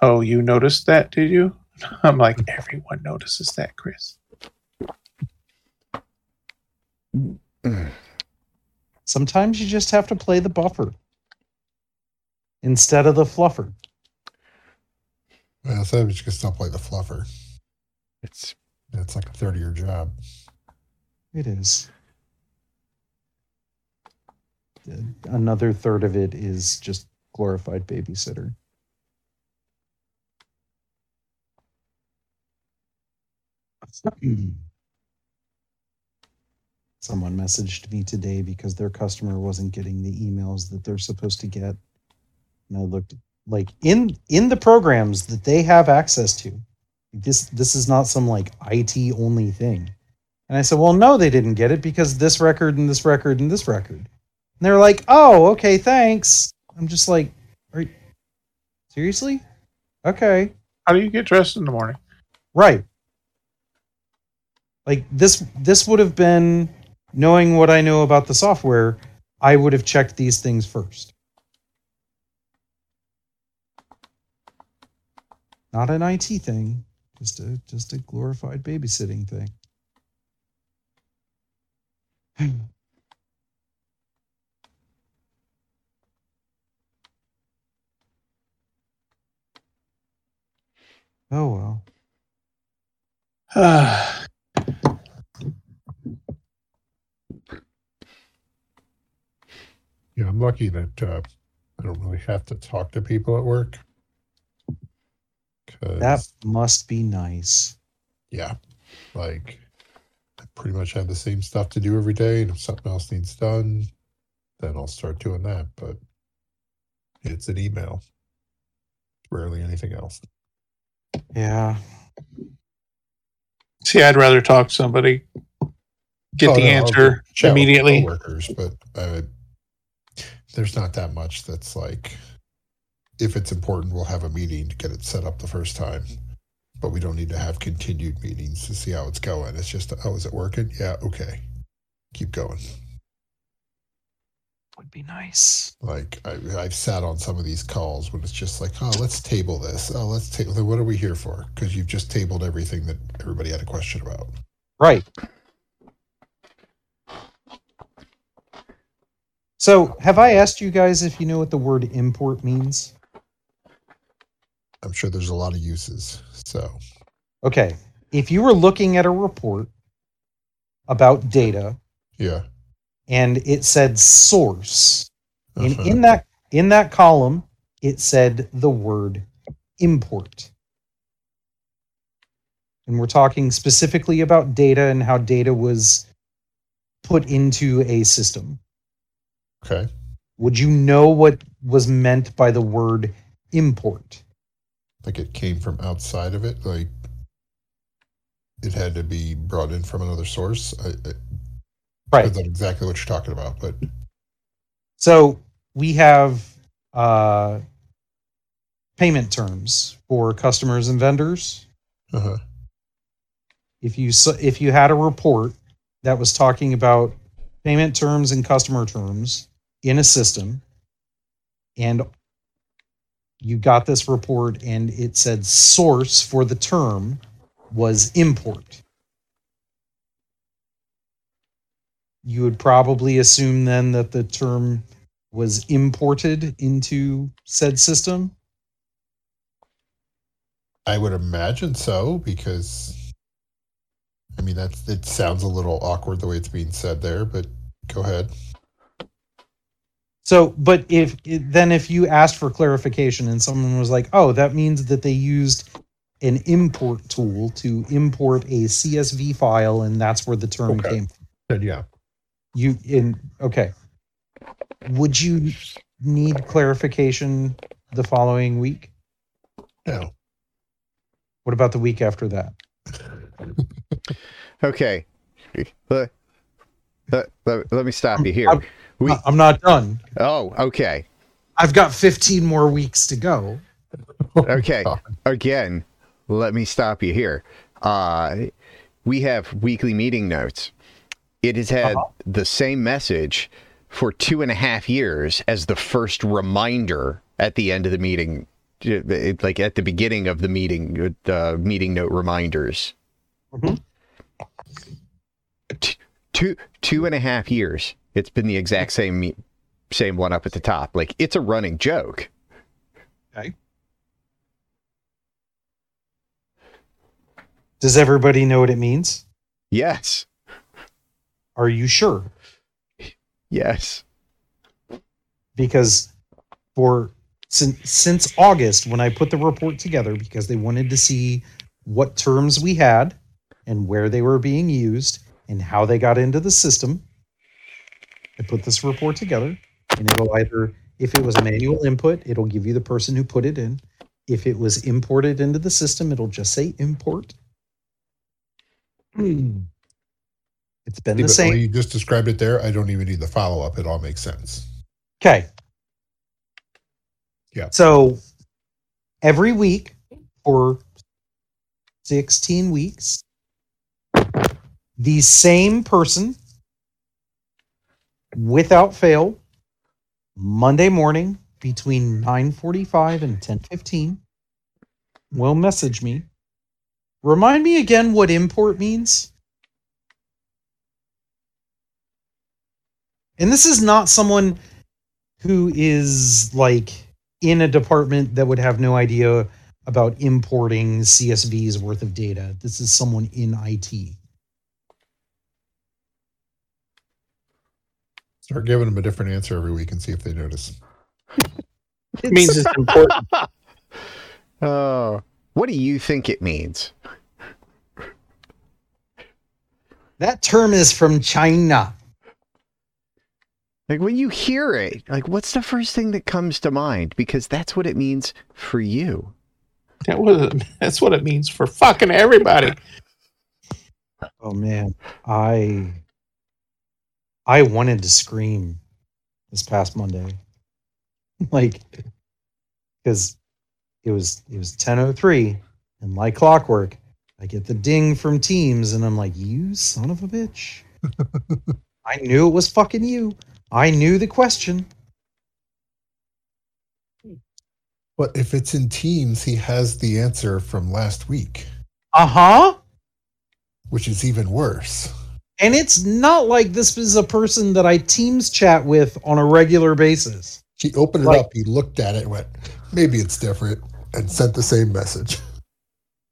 Oh, you noticed that, did you? I'm like, Everyone notices that, Chris. Sometimes you just have to play the buffer instead of the fluffer. Well, so you can still play the fluffer. It's It's like a 30 year job. It is. Another third of it is just glorified babysitter. Someone messaged me today because their customer wasn't getting the emails that they're supposed to get. And I looked like in in the programs that they have access to. This this is not some like IT only thing. And I said, "Well, no, they didn't get it because this record and this record and this record." And they're like, "Oh, okay, thanks." I'm just like, "Are you seriously?" Okay. How do you get dressed in the morning? Right. Like this this would have been knowing what I know about the software, I would have checked these things first. Not an IT thing, just a just a glorified babysitting thing. oh well. Uh, Yeah, I'm lucky that uh, I don't really have to talk to people at work. 'Cause, That must be nice. yeah, like I pretty much have the same stuff to do every day, and if something else needs done, then I'll start doing that. But it's an email, rarely anything else. Yeah. see, I'd rather talk to somebody, get Oh, the no, I'll answer chat with immediately. coworkers, but uh, there's not that much that's like if it's important we'll have a meeting to get it set up the first time but we don't need to have continued meetings to see how it's going. It's just oh is it working? Yeah okay. Keep going. Would be nice. like I, i've sat on some of these calls when it's just like oh let's table this. Oh let's table what are we here for? Because you've just tabled everything that everybody had a question about. Right. So, have I asked you guys if you know what the word import means? i'm sure there's a lot of uses so Okay. If you were looking at a report about data yeah and it said source, and Uh-huh. in that in that column it said the word import. And we're talking specifically about data and how data was put into a system. Okay Would you know what was meant by the word import? like it came from outside of it like it had to be brought in from another source I, I, Right. that's exactly what you're talking about but So we have uh, payment terms for customers and vendors. uh-huh. If you if you had a report that was talking about payment terms and customer terms in a system, and you got this report and it said source for the term was import. You would probably assume then that the term was imported into said system. i would imagine so because i mean that's it sounds a little awkward the way it's being said there but go ahead So, but if then if you asked for clarification and someone was like, "Oh, that means that they used an import tool to import a CSV file and that's where the term Okay. came from." then yeah You in okay. Would you need clarification the following week? no What about the week after that? Okay. Let, let, let, let me stop you here. I'm- We, I'm not done. oh, okay. I've got 15 more weeks to go. Okay. Again, let me stop you here. Uh, we have weekly meeting notes. It has had Uh-huh. the same message for two and a half years as the first reminder at the end of the meeting, uh, like at the beginning of the meeting, the meeting note reminders. Mhm. T- two two and a half years. It's been the exact same same one up at the top. Like it's a running joke. Okay. Does everybody know what it means? Yes. Are you sure? Yes. because for since since August when I put the report together because they wanted to see what terms we had and where they were being used and how they got into the system. I put this report together and it'll either if it was a manual input, it'll give you the person who put it in. If it was imported into the system, it'll just say import. Hmm. It's been Yeah, the same. you just described it there, I don't even need the follow up. It all makes sense. Okay. Yeah. So every week for 16 weeks, the same person, without fail, Monday morning between 9:45 and 10:15 will message me. Remind me again what import means. And this is not someone who is like in a department that would have no idea about importing CSV's worth of data. This is someone in IT. Start giving them a different answer every week and see if they notice. It means it's important. Oh, what do you think it means? that term is from China. Like when you hear it, like what's the first thing that comes to mind? Because that's what it means for you. That was, that's what it means for fucking everybody. Oh man, I I wanted to scream this past Monday. like cuz it was it was 10:03 and like clockwork I get the ding from Teams and I'm like, "You son of a bitch." I knew it was fucking you. I knew the question. But if it's in Teams, he has the answer from last week, Uh-huh. which is even worse. And it's not like this is a person that I Teams chat with on a regular basis. He opened it Like- up, he looked at it, went, maybe it's different, and sent the same message.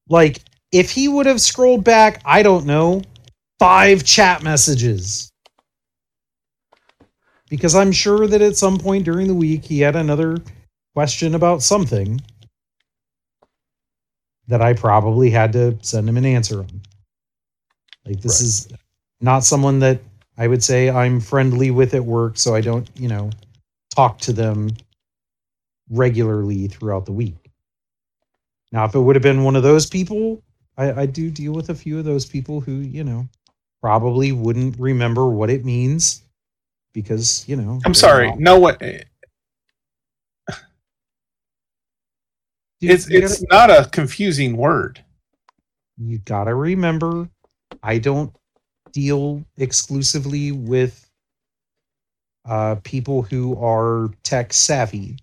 Like, if he would have scrolled back, I don't know, five chat messages. Because I'm sure that at some point during the week he had another question about something that I probably had to send him an answer on. Like, this Right. is not someone that I would say I'm friendly with at work, so I don't, you know, talk to them regularly throughout the week. Now, if it would have been one of those people, I, I do deal with a few of those people who, you know, probably wouldn't remember what it means because, you know. I'm sorry. not- No what Dude, it's it's gotta- not a confusing word. you gotta remember, I don't deal exclusively with uh, people who are tech savvy.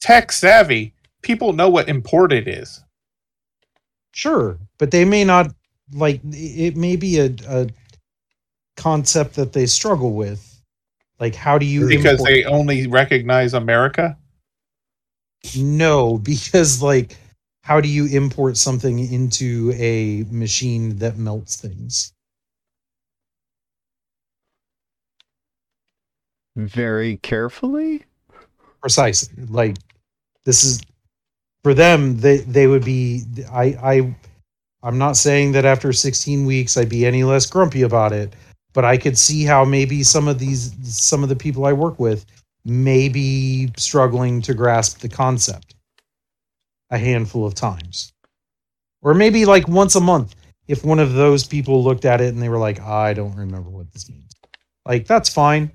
Tech savvy. People know what imported is. Sure, but they may not like it may be a, a concept that they struggle with. Like how do you Because import- they only recognize America. No, because like how do you import something into a machine that melts things? Very carefully? Precise. Like this is for them they they would be I I I'm not saying that after 16 weeks I'd be any less grumpy about it, but I could see how maybe some of these some of the people I work with may be struggling to grasp the concept a handful of times. Or maybe like once a month if one of those people looked at it and they were like, "I don't remember what this means." Like that's fine.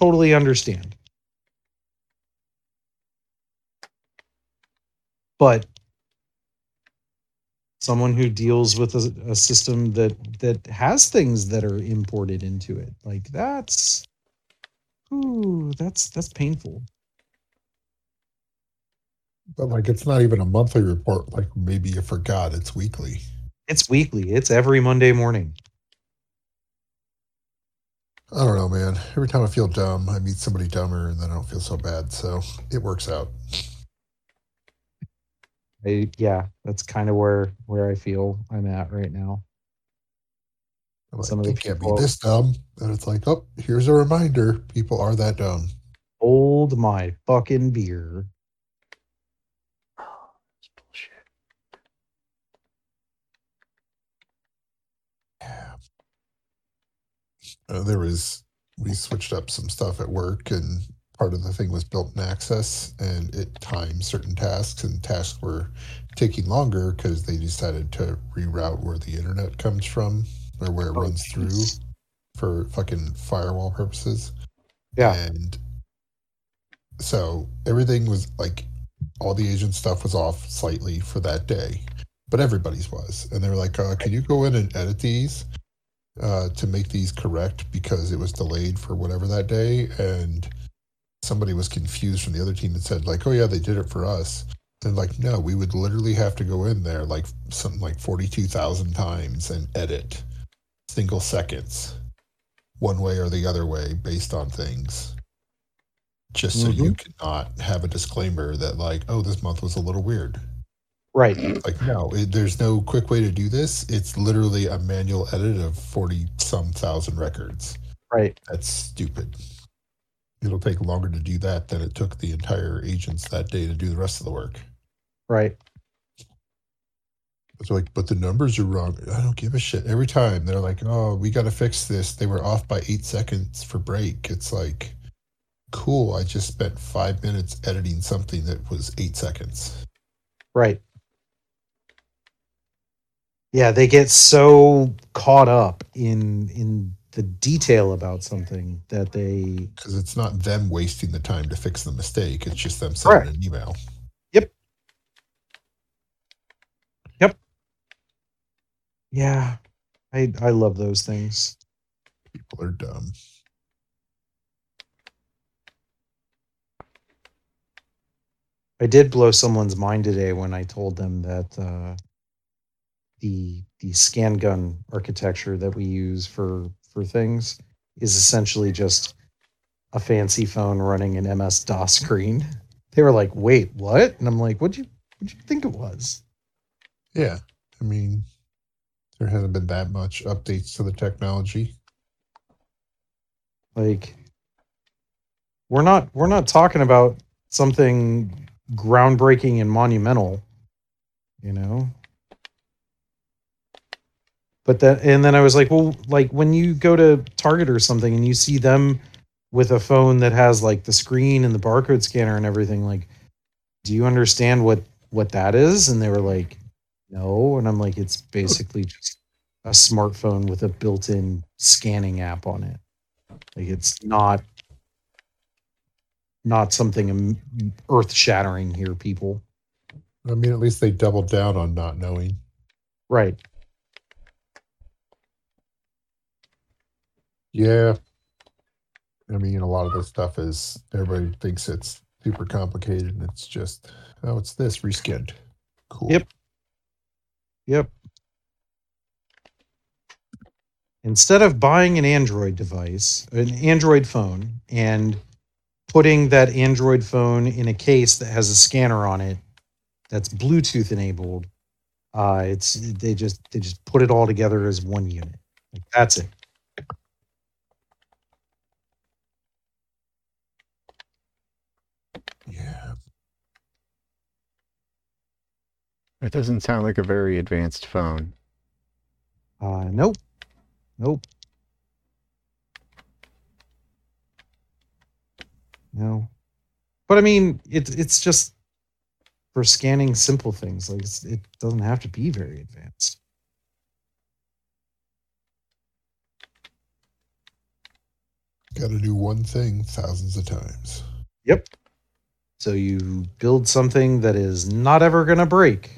Totally understand. but someone who deals with a, a system that that has things that are imported into it like that's ooh that's that's painful But like, it's not even a monthly report. Like, maybe you forgot it's weekly. it's weekly it's every monday morning I don't know, man. Every time I feel dumb, I meet somebody dumber, and then I don't feel so bad. So it works out. I, yeah that's kind of where where i feel i'm at right now like, Some of the you can't be people- this dumb. And it's like, oh, here's a reminder. People are that dumb. Hold my fucking beer. Uh, there was we switched up some stuff at work and part of the thing was built in access and it timed certain tasks and tasks were taking longer because they decided to reroute where the internet comes from or where it Oh, runs through for fucking firewall purposes. Yeah. and so everything was like all the agent stuff was off slightly for that day but everybody's was. And they were like uh, can you go in and edit these uh, to make these correct because it was delayed for whatever that day. And somebody was confused from the other team and said like oh yeah they did it for us. And like no we would literally have to go in there like something like 42000 times and edit single seconds one way or the other way based on things. Just so you cannot have a disclaimer that like oh this month was a little weird Right. like no it, there's no quick way to do this it's literally a manual edit of 40 some thousand records Right. that's stupid it'll take longer to do that than it took the entire agents that day to do the rest of the work Right. it's like but the numbers are wrong i don't give a shit every time they're like oh we got to fix this they were off by eight seconds for break it's like cool i just spent five minutes editing something that was eight seconds Right. Yeah, they get so caught up in in the detail about something that they because it's not them wasting the time to fix the mistake it's just them sending an email Yep. Yep. Yeah. I I love those things. people are dumb I did blow someone's mind today when I told them that uh, the the scan gun architecture that we use for for things is essentially just a fancy phone running an MS DOS screen. They were like, "Wait, what?" And I'm like, "What'd you what'd you think it was?" Yeah, I mean, there hasn't been that much updates to the technology. Like, we're not we're not talking about something groundbreaking and monumental, you know. But that and then I was like, well, like when you go to Target or something and you see them with a phone that has like the screen and the barcode scanner and everything, like, do you understand what what that is? And they were like, no. And I'm like, it's basically just a smartphone with a built-in scanning app on it. Like it's not not something earth shattering here, people. I mean, at least they doubled down on not knowing. Right. Yeah. I mean, a lot of this stuff is everybody thinks it's super complicated, and it's just, oh, it's this reskinned. Cool. Yep. Yep. Instead of buying an Android device, an Android phone, and putting that Android phone in a case that has a scanner on it that's Bluetooth enabled, uh, it's they just they just put it all together as one unit. Like that's it. Yeah. It doesn't sound like a very advanced phone. Uh, nope. Nope. No. But I mean, it's it's just for scanning simple things. Like it's, it doesn't have to be very advanced. Got to do one thing thousands of times. Yep. So you build something that is not ever going to break.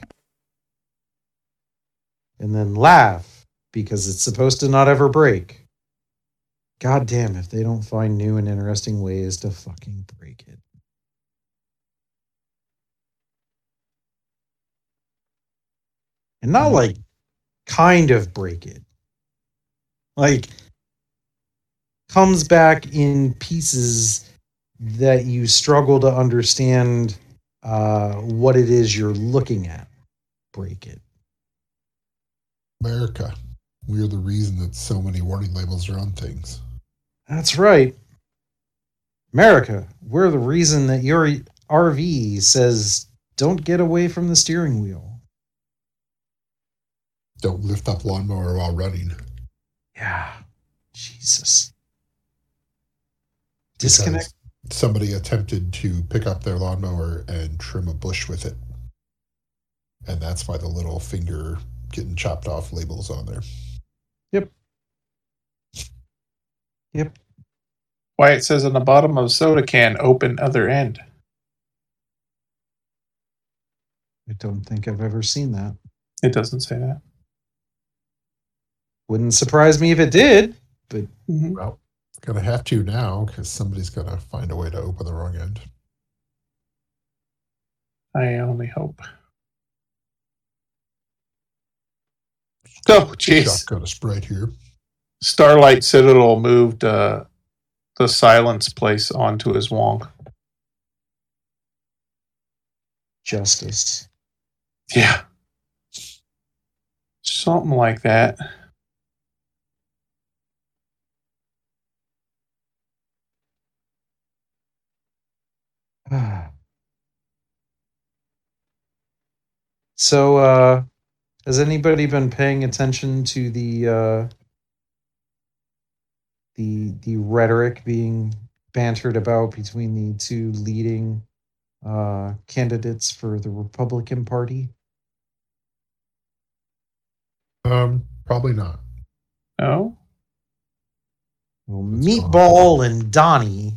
And then laugh because it's supposed to not ever break. God damn if they don't find new and interesting ways to fucking break it. And not mm-hmm. like kind of break it. Like comes back in pieces that you struggle to understand uh, what it is you're looking at. Break it. America. We're the reason that so many warning labels are on things. That's right. America, we're the reason that your RV says don't get away from the steering wheel. Don't lift up lawnmower while running. Yeah. Jesus. Disconnect. Somebody attempted to pick up their lawnmower and trim a bush with it. And that's why the little finger getting chopped off labels on there. Yep. Yep. Why it says on the bottom of soda can, open other end. I don't think I've ever seen that. It doesn't say that. Wouldn't surprise me if it did, but Mhm. Well, it's going to have to now because somebody's going to find a way to open the wrong end. I only hope. Oh, jeez. Shotgun a sprite here. Starlight Citadel moved uh, the silence place onto his wong. justice. Yeah. Something like that. so, uh, has anybody been paying attention to the uh, the the rhetoric being bantered about between the two leading uh, candidates for the Republican Party? Um, probably not. Oh? Well, What's going? Meatball and Donnie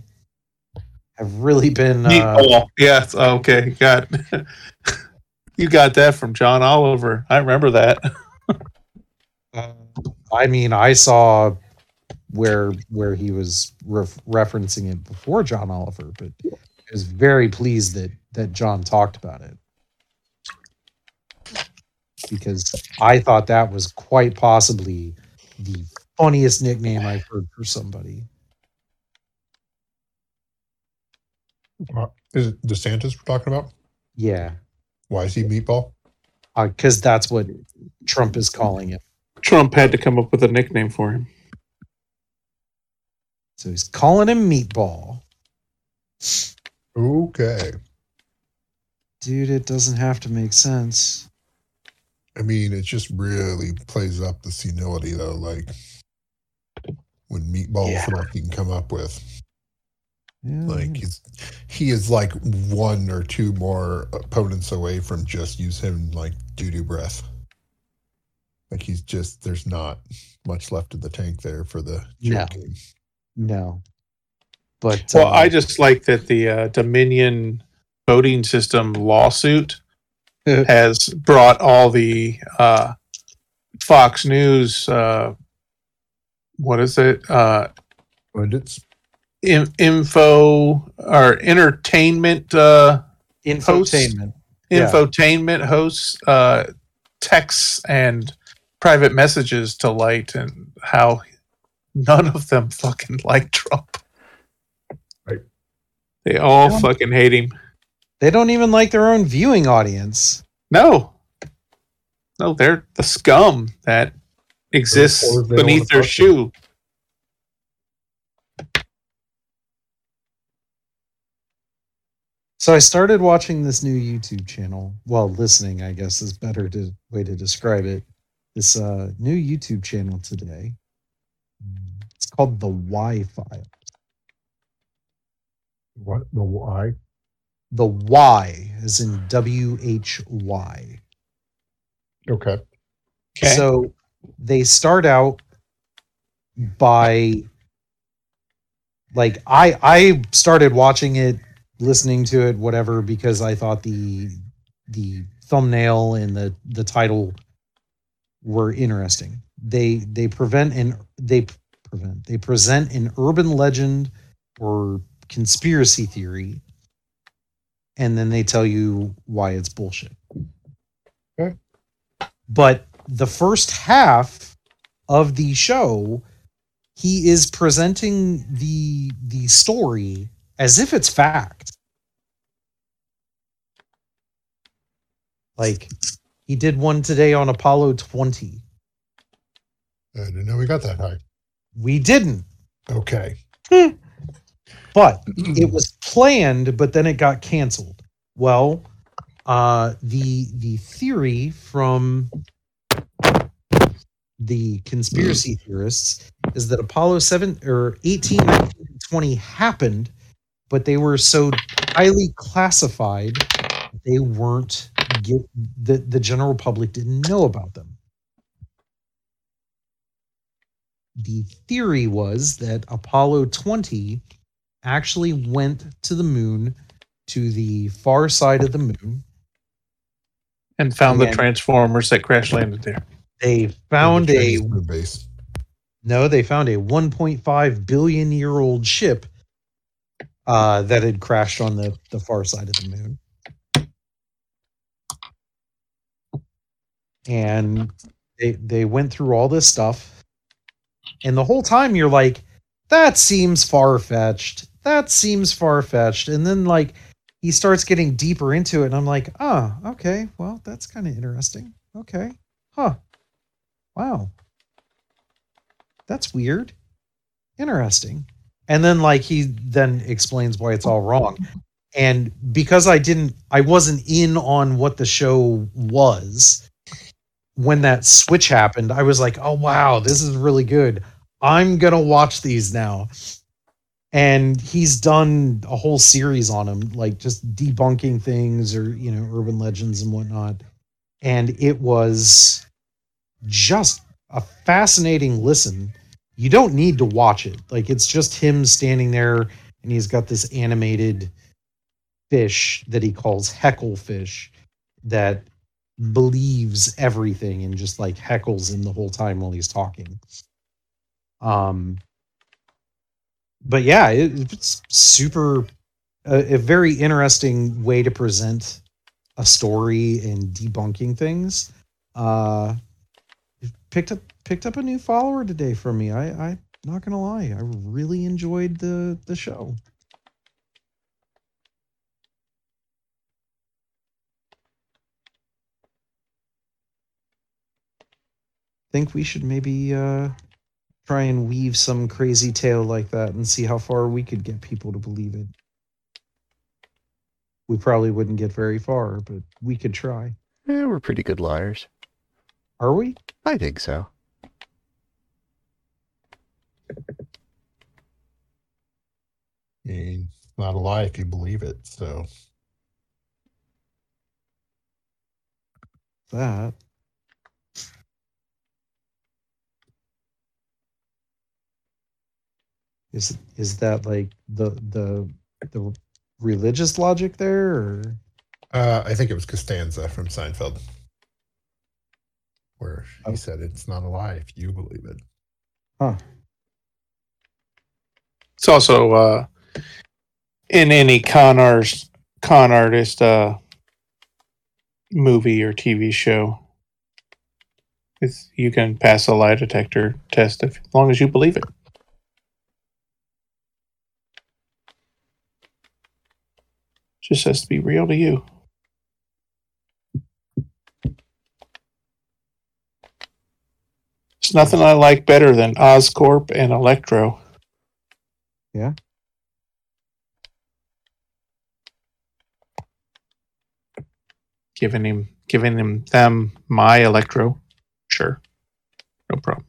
have really been uh, Meatball. Yeah. Okay. Got you got that from John Oliver. I remember that. Uh, I mean, I saw where where he was ref- referencing it before John Oliver, but I was very pleased that that John talked about it because I thought that was quite possibly the funniest nickname I've heard for somebody. Is it DeSantis we're talking about? Yeah, Why is he meatball? Uh, because that's what Trump is calling it. Trump had to come up with a nickname for him. So he's calling him Meatball. Okay. Dude, it doesn't have to make sense. I mean, it just really plays up the senility, though. Like when meatballs Yeah. what he can come up with. Yeah, Like he's he is like one or two more opponents away from just use him like doo doo breath. Like he's just there's not much left in the tank there for the No. game. no. But Well, uh, I just like that the uh, Dominion voting system lawsuit has brought all the uh, Fox News. Uh, what is it? Uh, And it's in, info or entertainment uh, infotainment. Yeah. infotainment hosts uh, texts and private messages to light, and how none of them fucking like Trump. Right. They all Yeah. fucking hate him. They don't even like their own viewing audience. No. No, they're the scum that exists they beneath their shoe. to So I started watching this new YouTube channel. Well, listening, I guess, is better to way to describe it. This uh, new YouTube channel today. It's called the Y File. what the why? The Y is in W H Y. Okay. Okay. So they start out by like I I started watching it, listening to it, whatever, because I thought the the thumbnail and the the title were interesting. They they prevent and they prevent they present an urban legend or conspiracy theory, and then they tell you why it's bullshit. Okay. But the first half of the show, he is presenting the the story as if it's fact. Like he did one today on Apollo 20. I didn't know we got that high. We didn't. Okay. Hmm. but it was planned, but then it got canceled. Well, uh, the the theory from the conspiracy theorists is that Apollo 7 or 18, 19, 20 happened, but they were so highly classified they weren't get the, the general public didn't know about them. The theory was that Apollo 20 actually went to the moon to the far side of the moon. And found the Transformers that crash landed there. They found a base. No, they found a 1.5 billion year old ship uh, that had crashed on the, the far side of the moon. And they they went through all this stuff. And the whole time you're like, that seems far fetched. That seems far fetched. And then like he starts getting deeper into it, and I'm like, oh, okay, well, that's kind of interesting. Okay. Huh. Wow that's weird interesting and then like he then explains why it's all wrong and because i didn't i wasn't in on what the show was when that switch happened i was like oh wow this is really good i'm gonna watch these now and he's done a whole series on them like just debunking things or you know urban legends and whatnot and it was just a fascinating listen. You don't need to watch it. Like it's just him standing there and he's got this animated fish that he calls Hecklefish that believes everything and just like heckles him the whole time while he's talking. Um but yeah, it, it's super a, a very interesting way to present a story and debunking things. Uh picked up picked up a new follower today from me. I I not gonna lie, I really enjoyed the the show. Think we should maybe uh try and weave some crazy tale like that and see how far we could get people to believe it. We probably wouldn't get very far, but we could try. Eh, we're pretty good liars. Are we? I think so. It's not a lie if you believe it. So That. Is is that like the the the religious logic there or uh, I think it was Costanza from Seinfeld, where he Oh. said it's not a lie if you believe it. huh? It's also uh, in any con artist, con artist uh, movie or TV show. It's, you can pass a lie detector test if, as long as you believe it. Just has to be real to you. There's nothing I like better than Oscorp and Electro. Yeah. Giving him, giving him them my Electro, sure, no problem.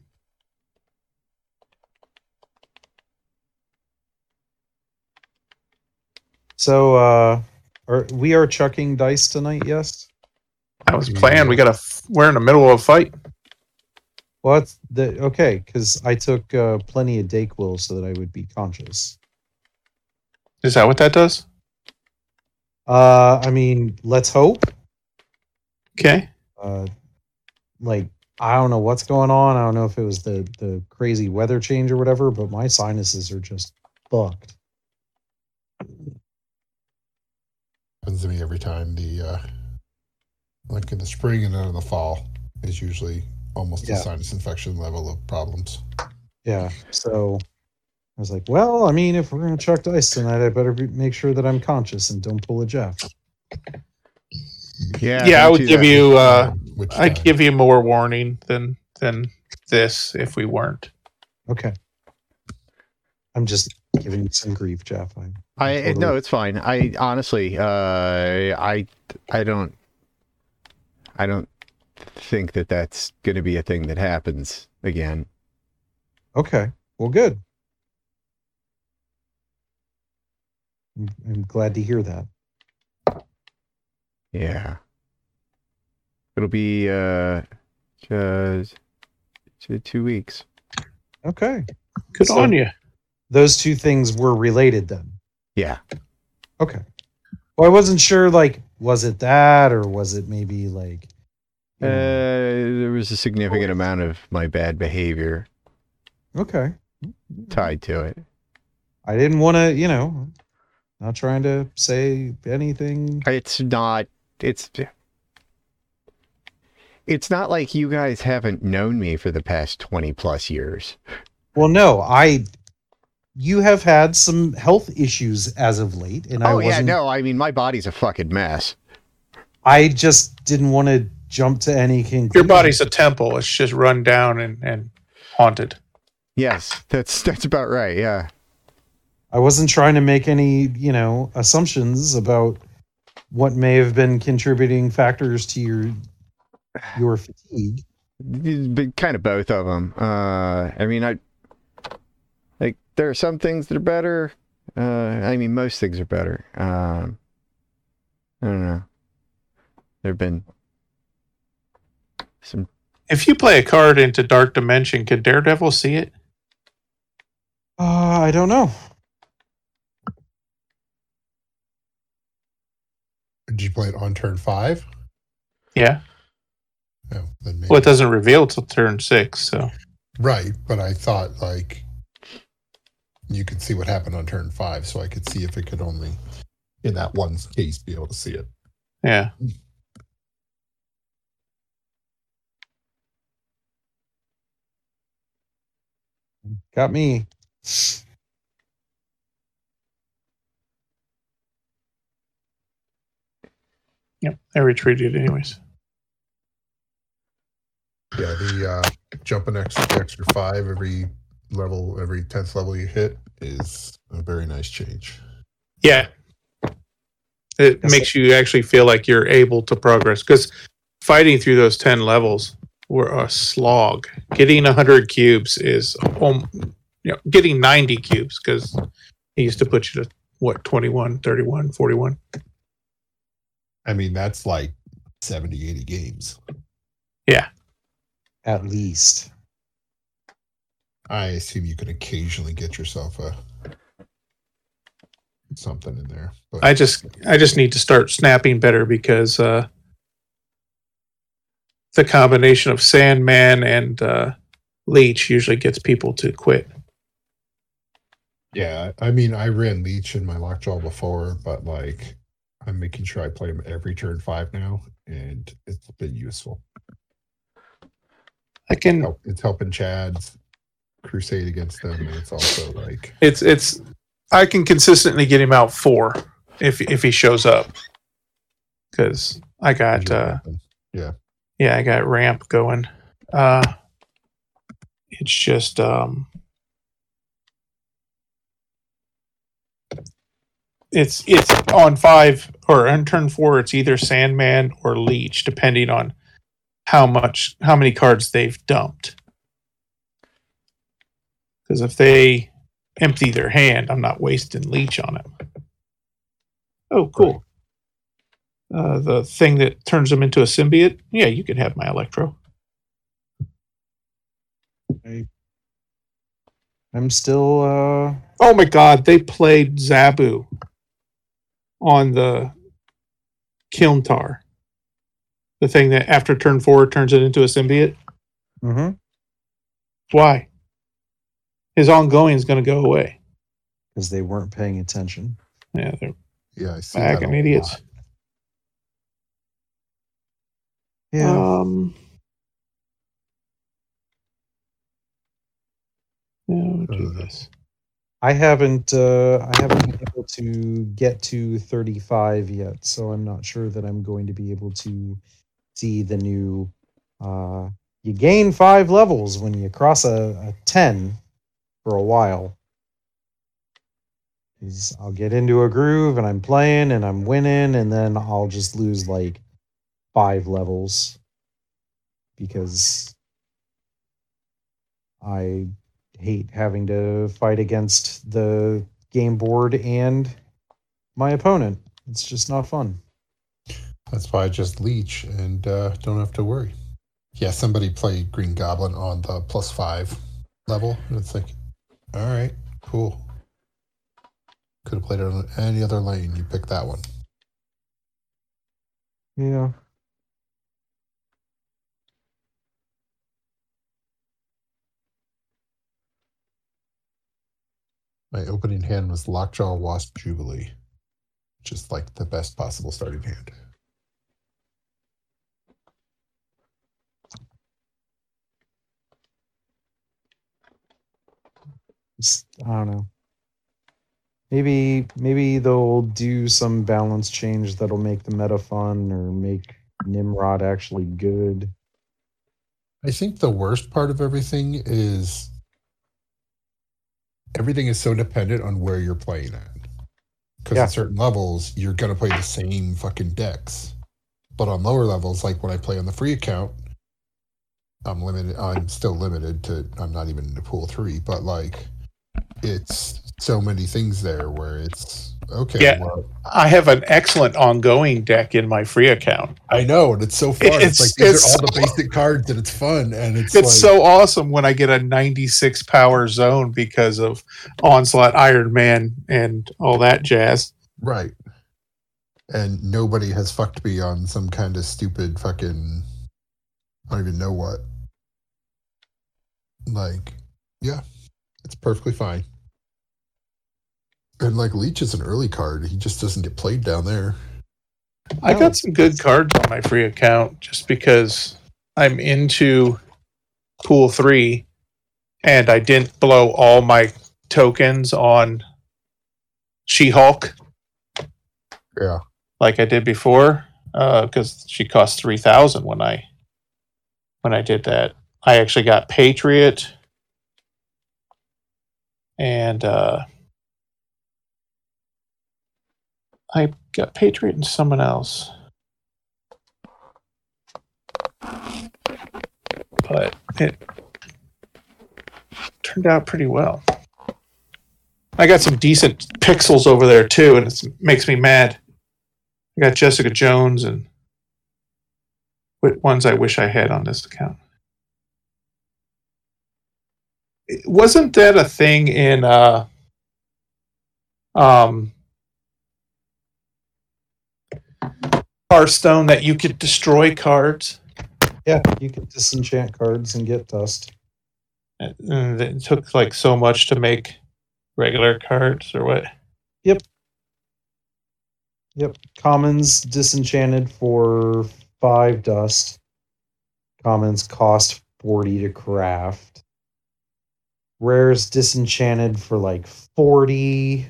So uh are we are chucking dice tonight, yes? That was planned. We got to. We're in the middle of a fight. Well that's the okay, because I took uh plenty of Dayquil so that I would be conscious. Is that what that does? Uh I mean, let's hope. Okay. uh like I don't know what's going on. I don't know if it was the the crazy weather change or whatever, but my sinuses are just fucked. Happens to me every time. The uh, like in the spring and then in the fall is usually almost Yeah. a sinus infection level of problems. Yeah. So I was like, well, I mean, if we're gonna chuck dice tonight, I better be, make sure that I'm conscious and don't pull a Jeff. Yeah. Yeah, I would give that. you. uh Which I'd time? give you more warning than than this if we weren't. Okay. I'm just giving some grief, Jeff. I, I totally- no, it's fine. I honestly, uh, I I don't, I don't think that that's going to be a thing that happens again. Okay. Well, good. I'm, I'm glad to hear that. Yeah, it'll be uh, just two, two weeks. Okay. Good So- on you. Those two things were related then. Yeah, Okay. Well, I wasn't sure, like, was it that or was it maybe like. uh, there was a significant amount of my bad behavior okay. tied to it. I didn't want to, you know, not trying to say anything. It's not. It's. It's not like you guys haven't known me for the past twenty plus years. Well, no, I. You have had some health issues as of late, and I oh yeah, wasn't. no. I mean, my body's a fucking mess. I just didn't want to jump to any conclusion. Your body's a temple. It's just run down and, and haunted. Yes, that's that's about right. Yeah. I wasn't trying to make any, you know, assumptions about what may have been contributing factors to your your fatigue. But kind of both of them. Uh, I mean, I like there are some things that are better. Uh, I mean, most things are better. Um, I don't know. There've been some. If you play a card into Dark Dimension, can Daredevil see it? Uh, I don't know. Did you play it on turn five? Yeah. No, then maybe. Well, it doesn't reveal till turn six. So Right, but I thought like you could see what happened on turn five, so I could see if it could only, in that one case, be able to see it. yeah. Got me. Yep. I retreated anyways. Yeah, the uh, jumping extra extra five every level, every tenth level you hit is a very nice change. Yeah. It Yes, makes you actually feel like you're able to progress because fighting through those 10 levels were a slog. Getting 100 cubes is, um, you know, getting 90 cubes because he used to put you to what, 21, 31, 41. I mean, that's like 70, 80 games. Yeah. At least. I assume you can occasionally get yourself a something in there. But I just, I just need to start snapping better because, uh, the combination of Sandman and, uh, Leech usually gets people to quit. yeah, I mean, I ran Leech in my Lockjaw before, but like, I'm making sure I play him every turn five now, and it's been useful. I can, Help, it's helping Chad's crusade against them, and it's also like, It's it's I can consistently get him out four if if he shows up. Cause I got uh yeah, yeah I got ramp going. Uh it's just um it's it's on five or on turn four it's either Sandman or Leech, depending on how much how many cards they've dumped. Because if they empty their hand, I'm not wasting leech on it. Oh, cool. Uh, the thing that turns them into a symbiote. Yeah, you can have my electro. I'm still uh Oh my god, they played Zabu on the Klyntar. The thing that after turn four turns it into a symbiote. hmm Why? His ongoing is going to go away. because they weren't paying attention. Yeah, they're yeah, I see that fucking idiots. lot. Yeah. Um, yeah, we'll do Uh, this. I haven't uh I haven't been able to get to 35 yet, so I'm not sure that I'm going to be able to see the new uh you gain 5 levels when you cross a, a 10 for a while. is I'll get into a groove and I'm playing and I'm winning and then I'll just lose like five levels because I hate having to fight against the game board and my opponent. It's just not fun. That's why I just leech and uh, don't have to worry. Yeah, somebody played Green Goblin on the plus five level, and it's like, all right, cool. Could have played it on any other lane. You picked that one. Yeah. My opening hand was Lockjaw Wasp Jubilee, which is like the best possible starting hand. I don't know. Maybe maybe they'll do some balance change that'll make the meta fun or make Nimrod actually good. I think the worst part of everything is everything is so dependent on where you're playing at. Because Yeah. at certain levels, you're gonna play the same fucking decks. But on lower levels, like when I play on the free account, I'm limited. I'm still limited to. I'm not even into pool three, but like, it's so many things there where it's okay. Yeah. Well, I have an excellent ongoing deck in my free account. I know, and it's so fun. It's, It's- like these it's are all the basic cards, and it's fun, and it's, It's like, so awesome when I get a 96 power zone because of Onslaught, Iron Man, and all that jazz. Right. And nobody has fucked me on some kind of stupid fucking I don't even know what. Like, yeah, it's perfectly fine. And like Leech is an early card. He just doesn't get played down there. I No, got some good cards on my free account just because I'm into Pool 3 and I didn't blow all my tokens on She Hulk Yeah. like I did before uh, because she cost 3000 when I when I did that. I actually got Patriot and uh, I got Patriot and someone else. But it turned out pretty well. I got some decent pixels over there too, and it makes me mad. I got Jessica Jones and ones I wish I had on this account. Wasn't that a thing in uh um Hearthstone that you could destroy cards? Yeah, you could disenchant cards and get dust. And it took like so much to make regular cards or what? Yep. Yep. Commons disenchanted for five dust. Commons cost 40 to craft. Rares disenchanted for like 40,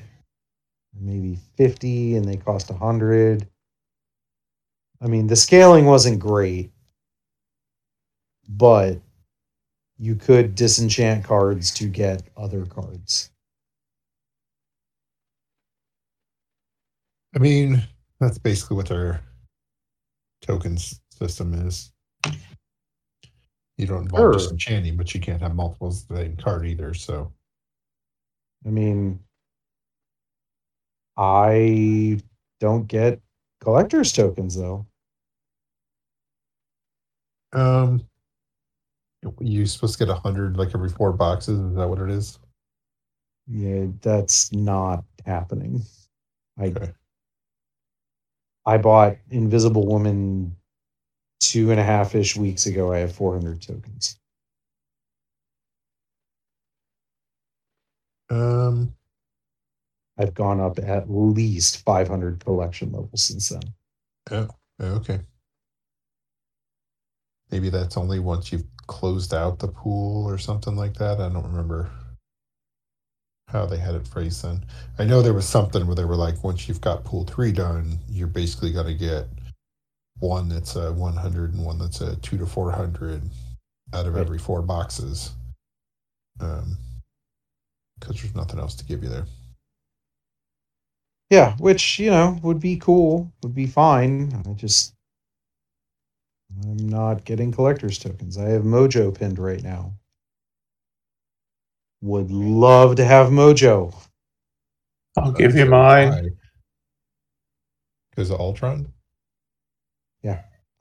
maybe 50, and they cost 100. I mean, the scaling wasn't great, but you could disenchant cards to get other cards. I mean, that's basically what their tokens system is. You don't involve Sure. disenchanting, but you can't have multiples of the same card either. So I mean, I don't get collector's tokens though. um you're supposed to get a hundred like every four boxes, is that what it is? Yeah, that's not happening. I Okay. I bought Invisible Woman two and a half ish weeks ago. I have 400 tokens. Um I've gone up at least 500 collection levels since then. Oh, okay. Maybe that's only once you've closed out the pool or something like that. I don't remember how they had it phrased then. I know there was something where they were like, once you've got pool three done, you're basically going to get one that's a 100 and one that's a two to 400 out of Right. every four boxes. Um, because there's nothing else to give you there. Yeah, which you know would be cool, would be fine. I just I'm not getting collector's tokens. I have Mojo pinned right now. Would love to have Mojo. I'll give you mine. Because of Ultron?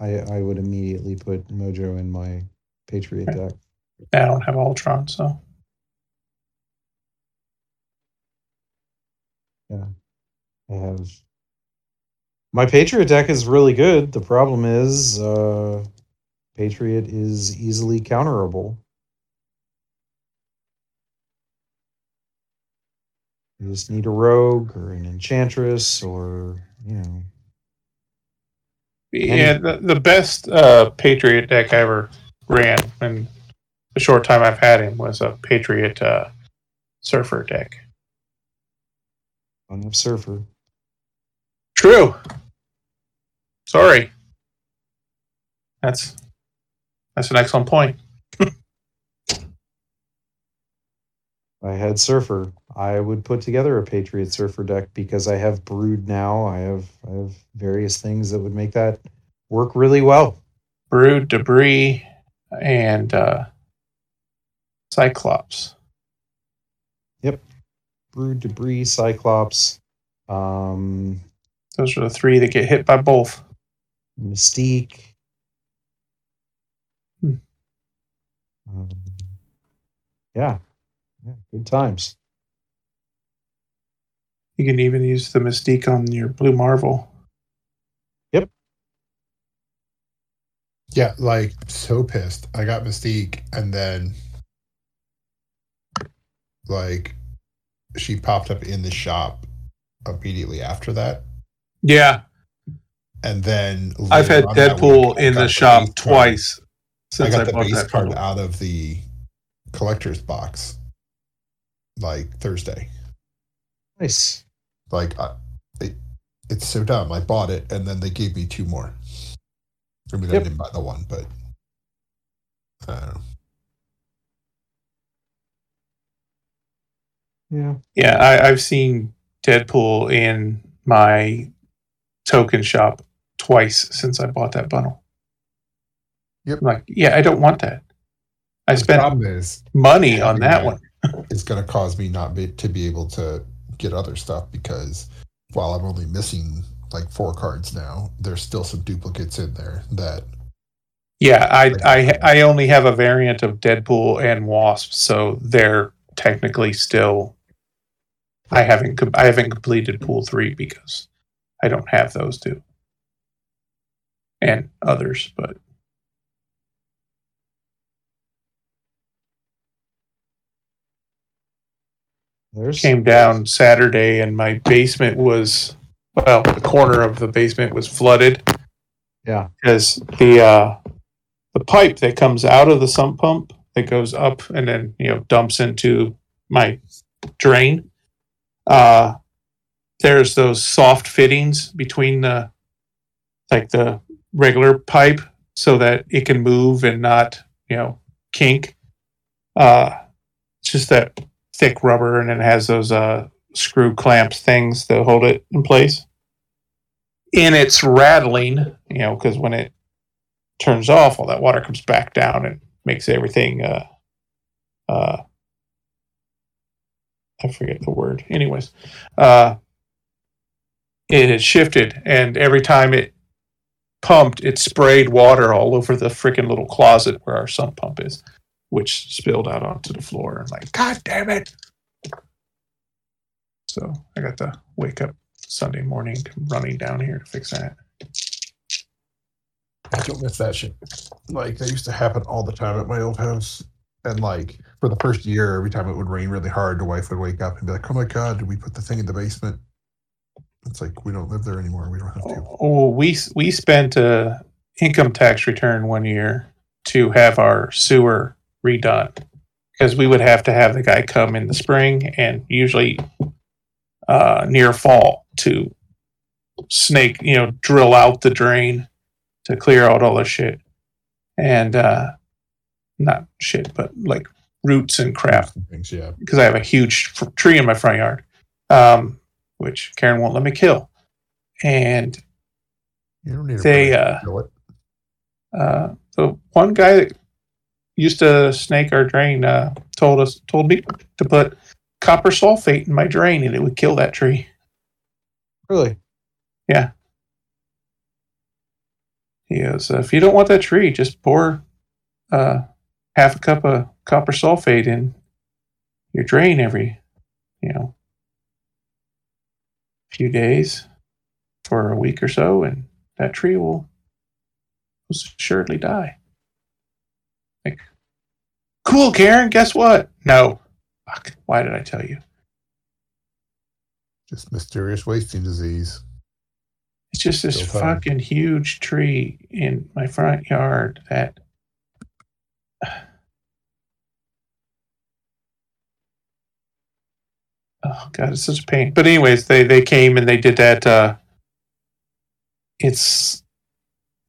I I would immediately put Mojo in my Patriot deck. I don't have Ultron, so yeah, I have my Patriot deck is really good. The problem is uh Patriot is easily counterable. You just need a rogue or an enchantress or you know yeah, the, the best uh, Patriot deck I ever ran in the short time I've had him was a Patriot uh, Surfer deck. on have surfer. True. Sorry. That's that's an excellent point. I had surfer. I would put together a Patriot surfer deck because I have brood now. I have I have various things that would make that work really well. Brood, Debrii, and uh, Cyclops. Yep, Brood, Debrii, cyclops, um, Those are the three that get hit by both. Mystique. Hmm. Um, yeah. yeah, good times. You can even use the Mystique on your Blue Marvel. Yep. Yeah, like so pissed. I got Mystique and then like she popped up in the shop immediately after that. Yeah, And then I've had later on that Deadpool week, in got the shop base card- twice I since I, got the bought base that card bundle. out of the collector's box like Thursday. Nice. Like I, it, it's so dumb. I bought it and then they gave me two more. I mean, I Yep. didn't buy the one, but I don't know. Yeah. Yeah, I, I've seen Deadpool in my token shop twice since I bought that bundle. Yep. I'm like, yeah, I don't want that. I The spent problem is money on that one. it's going to cause me not be, to be able to get other stuff because while I'm only missing like four cards now, there's still some duplicates in there that Yeah, I, I I only have a variant of Deadpool and Wasp, so they're technically still. I haven't I haven't completed Pool three because I don't have those two, and others. But There's came down Saturday, and my basement was well, the corner of the basement was flooded Yeah. because the uh, the pipe that comes out of the sump pump that goes up and then you know dumps into my drain. Uh, there's those soft fittings between the like the regular pipe so that it can move and not you know kink. Uh, it's just that thick rubber and it has those uh, screw clamps things that hold it in place. And it's rattling, you know, because when it turns off, all that water comes back down and makes everything. Uh, uh, I forget the word. Anyways, uh, it had shifted, and every time it pumped, it sprayed water all over the freaking little closet where our sump pump is, which spilled out onto the floor. I'm like, God damn it! So I got to wake up Sunday morning running down here to fix that. I don't miss that shit. Like that used to happen all the time at my old house. And like for the first year, every time it would rain really hard, the wife would wake up and be like, "Oh my god, did we put the thing in the basement?" It's like we don't live there anymore. We don't have to. Oh, oh we we spent a income tax return one year to have our sewer redone because we would have to have the guy come in the spring and usually uh, near fall to snake, you know, drill out the drain to clear out all the shit and uh, not shit, but like roots and crap Things, yeah. because I have a huge f- tree in my front yard. Um, which Karen won't let me kill. And You don't need They, to uh, kill it. uh, the one guy that used to snake our drain uh, told us told me to put copper sulfate in my drain and it would kill that tree. Really? Yeah. He goes, if you don't want that tree, just pour uh, half a cup of copper sulfate in your drain every, you know, few days for a week or so, and that tree will most assuredly die. Cool, Karen. Guess what? No. Fuck. Why did I tell you? Just mysterious wasting disease. It's just this Still fine. fucking huge tree in my front yard that. Oh god, it's such a pain. But anyways, they they came and they did that. Uh, it's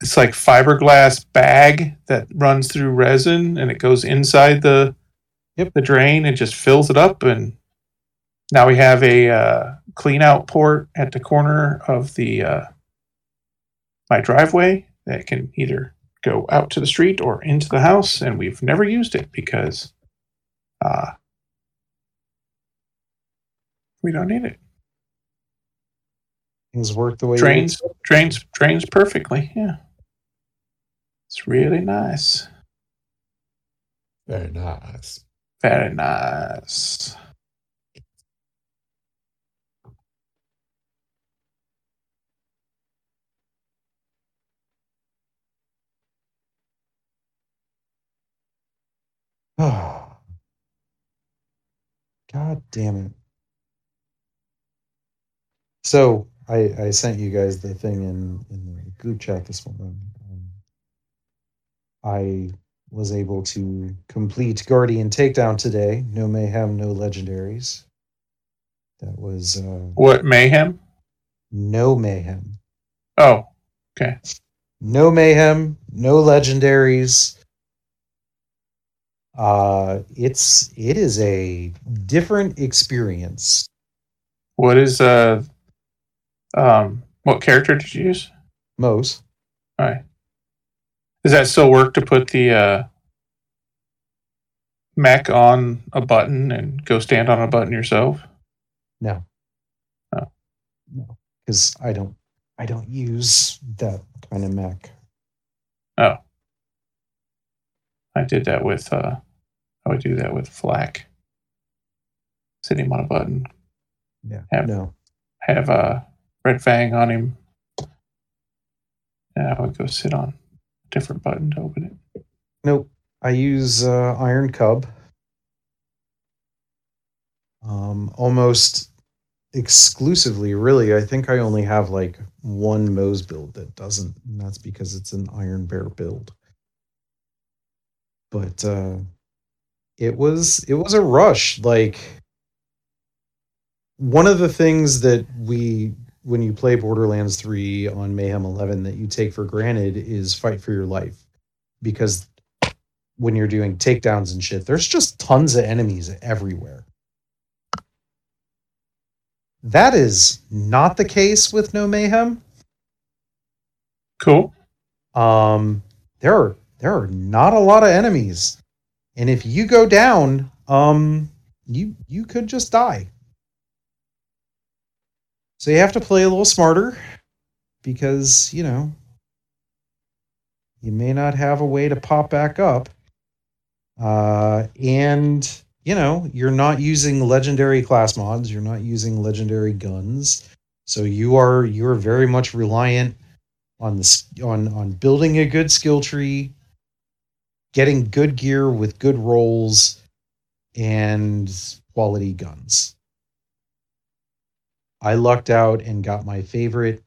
it's like fiberglass bag that runs through resin and it goes inside the Yep. the drain and just fills it up and now we have a uh, clean out port at the corner of the uh, my driveway that can either go out to the street or into the house, and we've never used it because uh, we don't need it. Things work the way Drains, drains, drains perfectly. Yeah, it's really nice. Very nice. Very nice. God damn it. So I, I sent you guys the thing in, in the group chat this morning. I was able to complete Guardian Takedown today. No mayhem, no legendaries. That was uh, What mayhem? no mayhem. Oh, okay. No mayhem, no legendaries. Uh it's it is a different experience. what is uh, um, what character did you use? Moze. All right. Does that still work to put the uh, mech on a button and go stand on a button yourself? no. Oh. No. Because I don't I don't use that kind of mech. Oh. I did that with uh I would do that with FL4K. Sit him on a button. Yeah. Have- No. Have uh Red Fang on him. And I would go sit on a different button to open it. Nope. I use uh, Iron Cub. Um, almost exclusively, really. I think I only have like one Moze's build that doesn't, and that's because it's an Iron Bear build. But uh, it was it was a rush. Like one of the things that we when you play Borderlands 3 on Mayhem 11 that you take for granted is fight for your life because when you're doing takedowns and shit, there's just tons of enemies everywhere. That is not the case with No Mayhem. Cool. Um, there are there are not a lot of enemies, and if you go down, um, you you could just die. So you have to play a little smarter, because you know you may not have a way to pop back up, uh, and you know you're not using legendary class mods, you're not using legendary guns, so you are you are very much reliant on the s- on on building a good skill tree, getting good gear with good rolls, and quality guns. I lucked out and got my favorite,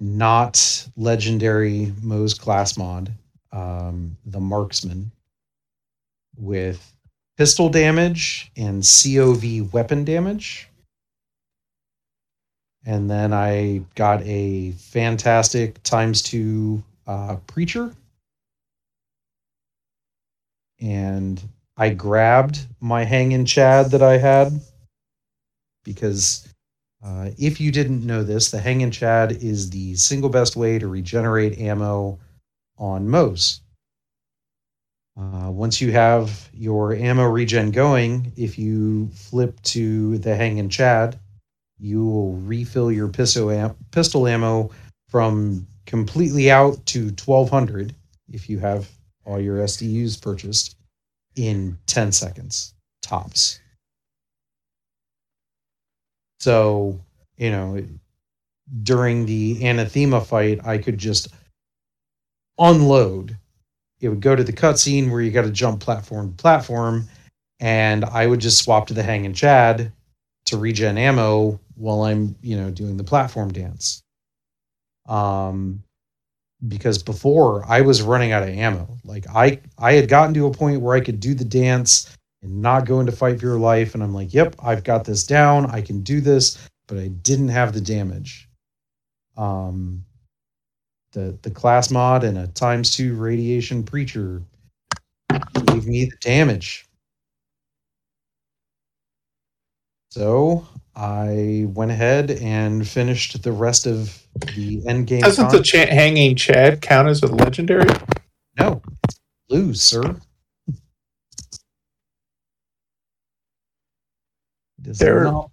not legendary Moze's class mod, um, the Marksman, with pistol damage and COV weapon damage. And then I got a fantastic times two uh, preacher. And I grabbed my Hangin' Chad that I had because Uh, if you didn't know this, the Hangin' Chad is the single best way to regenerate ammo on Moze. Uh, once you have your ammo regen going, if you flip to the Hangin' Chad, you will refill your pistol, am- pistol ammo from completely out to 1200 if you have all your SDUs purchased in 10 seconds tops. So, you know, during the anathema fight, I could just unload. It would go to the cutscene where you got to jump platform to platform, and I would just swap to the Hangin' Chad to regen ammo while I'm, you know, doing the platform dance. Um, because before I was running out of ammo. Like I, I had gotten to a point where I could do the dance and not go into fight for your life, and I'm like, yep, I've got this down. I can do this, but I didn't have the damage. Um, the the class mod and a times two radiation preacher gave me the damage. So I went ahead and finished the rest of the end game. Doesn't the cha- Hangin' Chad count as a legendary? no lose, sir? Does There- not-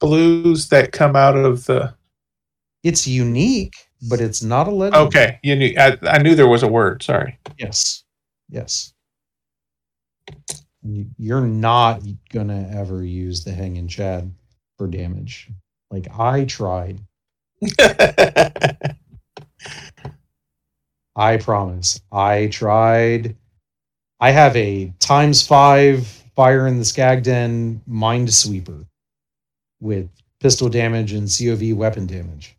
Blues that come out of the. It's unique, but it's not a legend. Okay, you knew. I, I knew there was a word. Sorry. Yes. Yes. You- You're not gonna ever use the Hangin' Chad for damage. Like I tried. I promise. I tried. I have a times five fire in the Skagden mind sweeper with pistol damage and COV weapon damage.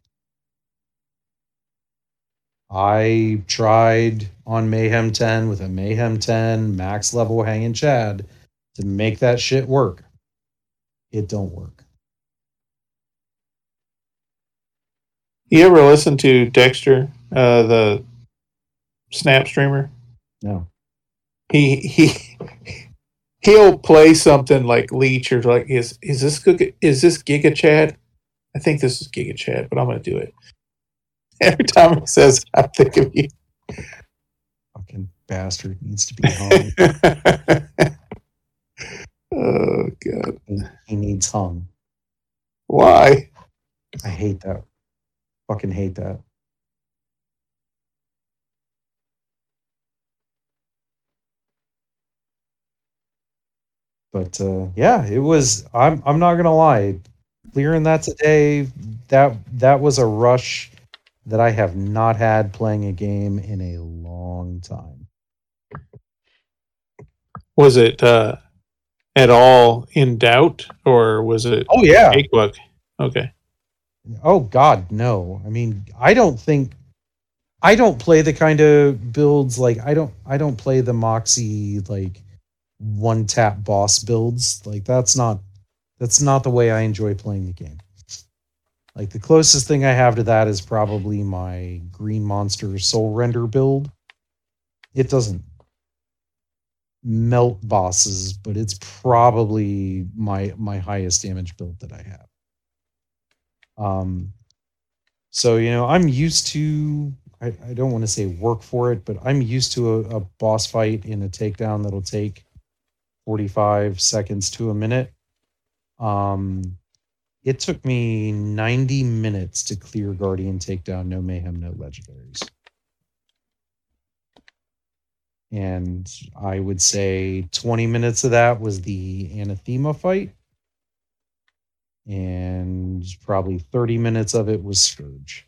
I tried on Mayhem 10 with a Mayhem 10 max level Hangin' Chad to make that shit work. It don't work. you ever listen to Dexter, uh, the Snap streamer? No. He he he'll play something like Leech or like is is this Giga- is this Giga Chad? I think this is Giga Chad, but I'm gonna do it. Every time he says, I think of you. Fucking bastard needs to be hung. oh god, he, he needs hung. why? I hate that. Fucking hate that. But uh, yeah, it was. I'm. I'm not gonna lie. Clearing that today, that that was a rush that I have not had playing a game in a long time. Was it uh, at all in doubt, or was it Oh yeah. cakewalk? Okay. Oh God, no. I mean, I don't think I don't play the kind of builds like I don't I don't play the Moxie like one tap boss builds. Like that's not that's not the way I enjoy playing the game. Like the closest thing I have to that is probably my Green Monster Soul Render build. It doesn't melt bosses, but it's probably my my highest damage build that I have. Um, so you know, I'm used to. I, I don't want to say work for it, but I'm used to a, a boss fight in a takedown that'll take 45 seconds to a minute. Um, it took me 90 minutes to clear Guardian takedown, no mayhem, no legendaries. And I would say 20 minutes of that was the anathema fight and probably 30 minutes of it was Scourge.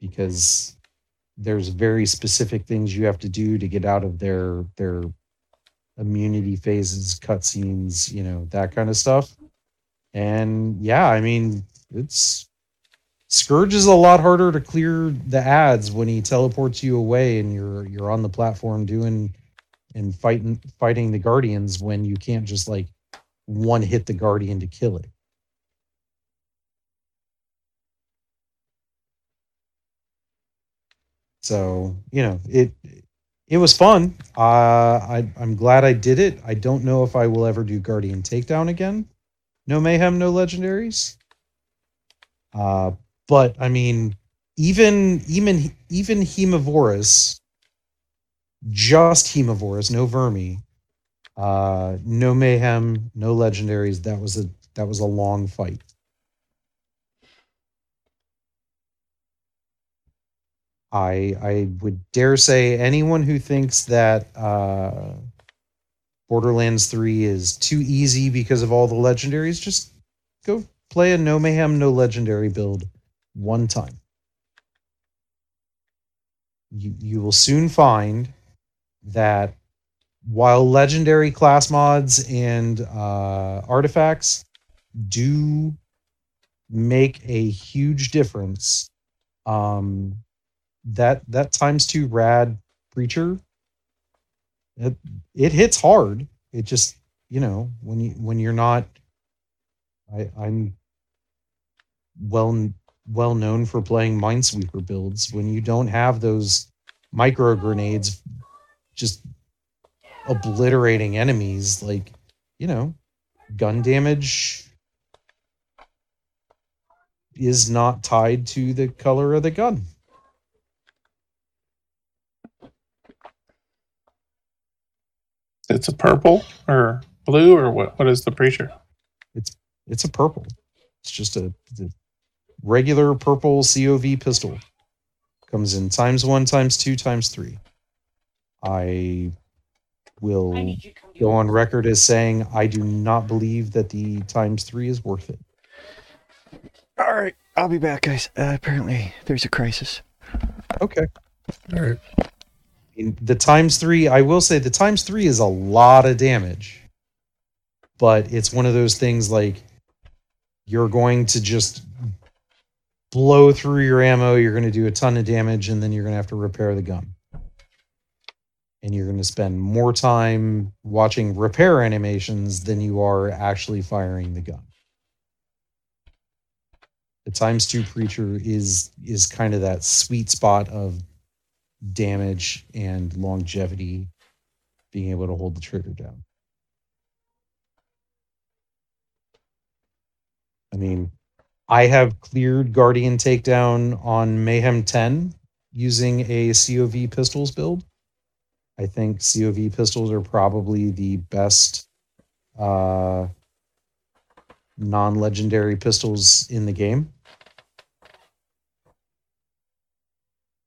Because there's very specific things you have to do to get out of their their immunity phases, cutscenes, you know, that kind of stuff. And yeah, I mean, it's Scourge is a lot harder to clear the ads when he teleports you away and you're you're on the platform doing and fighting fighting the guardians when you can't just like one hit the guardian to kill it. So, you know, it it was fun. Uh, I, I'm glad I did it. I don't know if I will ever do Guardian Takedown again. No mayhem, no legendaries. Uh, but I mean, even even even Hemovorous, just Hemovorous, no Vermi, uh, no mayhem, no legendaries. That was a that was a long fight. I I would dare say anyone who thinks that uh, Borderlands 3 is too easy because of all the legendaries, just go play a no mayhem, no legendary build one time. You you will soon find that while legendary class mods and uh, artifacts do make a huge difference, um, that that times two rad preacher it, it hits hard. It just you know when you when you're not i i'm well well known for playing minesweeper builds. When you don't have those micro grenades just obliterating enemies like you know gun damage is not tied to the color of the gun It's a purple or blue or what? What is the preacher? It's it's a purple. It's just a, a regular purple COV pistol. Comes in times one, times two, times three. I will go on record as saying I do not believe that the times three is worth it. All right, I'll be back, guys. Uh, apparently, there's a crisis. Okay. All right. The times three, I will say the times three is a lot of damage. But it's one of those things like you're going to just blow through your ammo, you're going to do a ton of damage, and then you're going to have to repair the gun. And you're going to spend more time watching repair animations than you are actually firing the gun. The times two preacher is is kind of that sweet spot of damage and longevity being able to hold the trigger down. I mean, I have cleared Guardian Takedown on Mayhem 10 using a COV pistols build. I think COV pistols are probably the best uh, non legendary pistols in the game.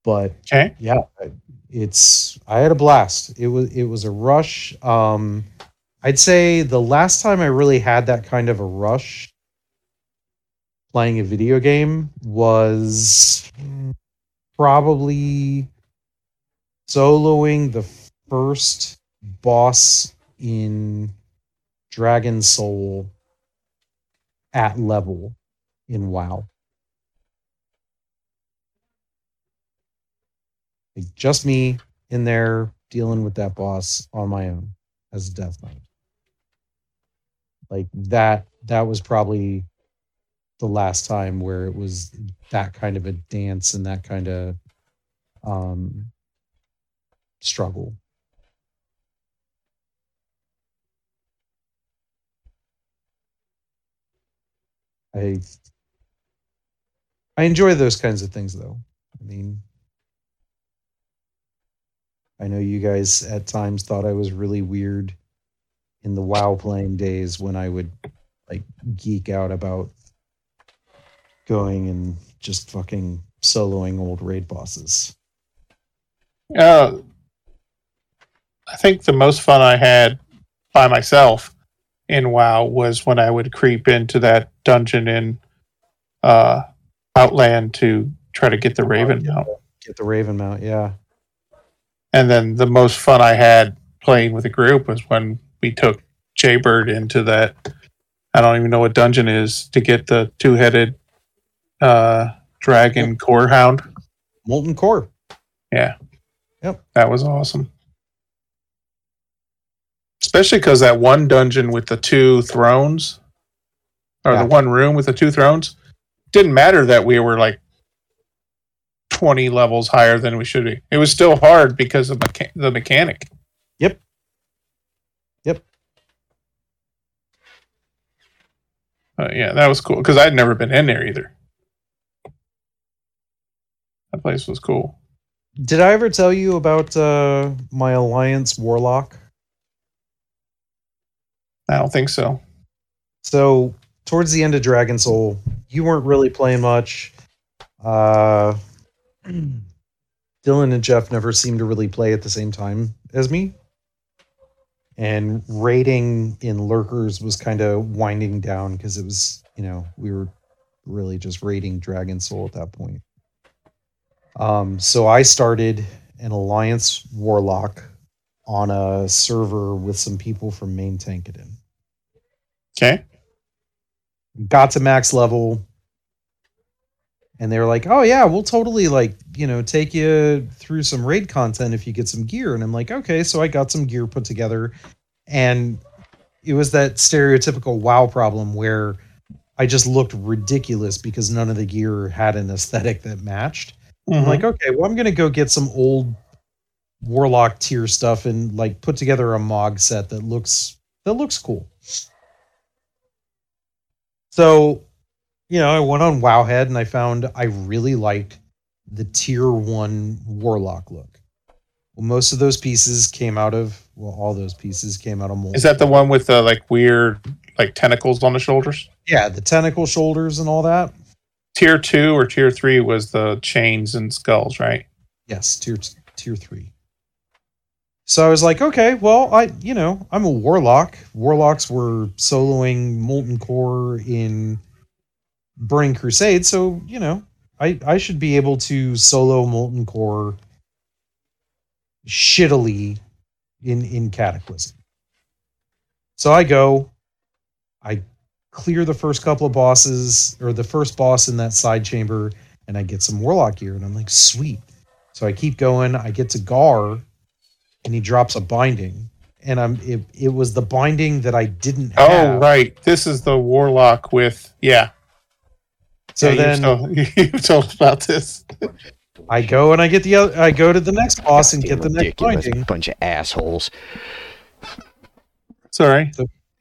But Okay. yeah it's i had a blast. It was it was a rush. Um i'd say the last time i really had that kind of a rush playing a video game was probably soloing the first boss in dragon soul at level in wow Like just me in there dealing with that boss on my own as a death knight. Like that that was probably the last time where it was that kind of a dance and that kind of um struggle. I I enjoy those kinds of things though. I mean, I know you guys at times thought I was really weird in the WoW playing days when I would like geek out about going and just fucking soloing old raid bosses. Uh, I think the most fun I had by myself in WoW was when I would creep into that dungeon in uh, Outland to try to get the Raven mount. Get the Raven mount, yeah. And then the most fun I had playing with a group was when we took Jaybird into that. I don't even know what dungeon is to get the two-headed uh, dragon core hound. Molten Core. Yeah. Yep. That was awesome. Especially because that one dungeon with the two thrones, or Yeah. the one room with the two thrones, didn't matter that we were like twenty levels higher than we should be. It was still hard because of mecha- the mechanic. Yep. Yep. Uh, yeah, that was cool because I'd never been in there either. That place was cool. Did I ever tell you about uh, my Alliance Warlock? I don't think so. So towards the end of Dragon Soul, you weren't really playing much. Uh, Dylan and Jeff never seemed to really play at the same time as me. And raiding in lurkers was kind of winding down because it was, you know, we were really just raiding Dragon Soul at that point. Um, so I started an Alliance Warlock on a server with some people from Main Tankadin Okay. got to max level and they were like oh yeah we'll totally like you know take you through some raid content if you get some gear and i'm like okay so i got some gear put together and it was that stereotypical wow problem where i just looked ridiculous because none of the gear had an aesthetic that matched I'm Mhm. like, okay, well, I'm gonna go get some old warlock tier stuff and like put together a mog set that looks that looks cool. So, you know, I went on Wowhead and I found I really liked the tier one warlock look. Well, most of those pieces came out of well, all those pieces came out of mold. Is that the one with the like weird like tentacles on the shoulders? yeah, the tentacle shoulders and all that. Tier two or tier three was the chains and skulls, right? Yes, tier tier three. So I was like, okay, well, I you know I'm a warlock. Warlocks were soloing molten core in Burning Crusade, so you know I I should be able to solo molten core shittily in in Cataclysm. So I go, I clear the first couple of bosses or the first boss in that side chamber, and I get some warlock gear, and I'm like, sweet. So I keep going. I get to Garr, and he drops a binding, and I'm it. It was the binding that I didn't oh, have. Oh, right. This is the warlock with yeah. So Yeah, then you've told, you've told about this. I go and I get the other. I go to the next boss and get the next ridiculous binding. Bunch of assholes. Sorry.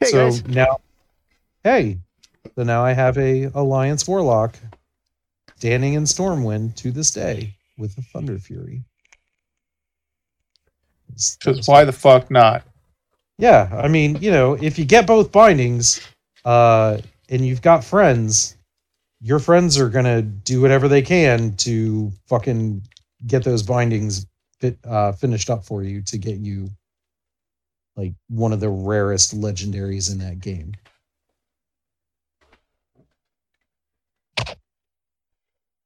Hey, so guys. now, hey, so now I have a Alliance Warlock standing in Stormwind to this day with a Thunderfury. It's- Because why the fuck not? Yeah, I mean, you know, if you get both bindings, uh, and you've got friends, your friends are gonna do whatever they can to fucking get those bindings fit, uh, finished up for you to get you like one of the rarest legendaries in that game.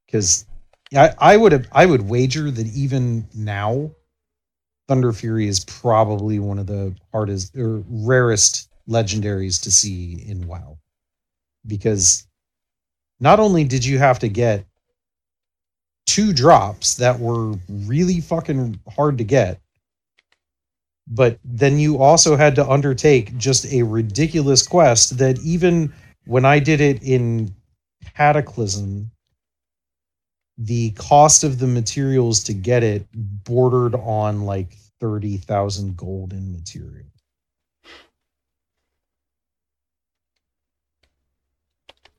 Because I, I would have, I would wager that even now, Thunderfury is probably one of the hardest or rarest legendaries to see in WoW. Because not only did you have to get two drops that were really fucking hard to get, but then you also had to undertake just a ridiculous quest that even when I did it in Cataclysm, the cost of the materials to get it bordered on like 30,000 gold in material.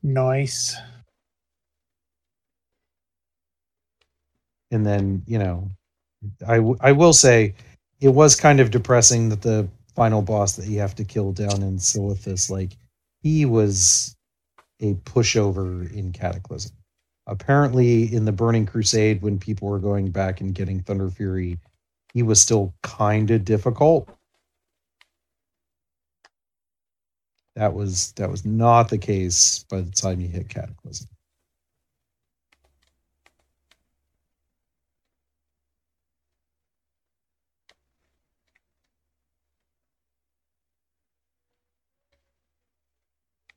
Nice. And then, you know, I, w- I will say it was kind of depressing that the final boss that you have to kill down in Silithus, like, he was a pushover in Cataclysm. Apparently, in the Burning Crusade, when people were going back and getting Thunderfury, he was still kind of difficult. That was that was not the case by the time you hit Cataclysm.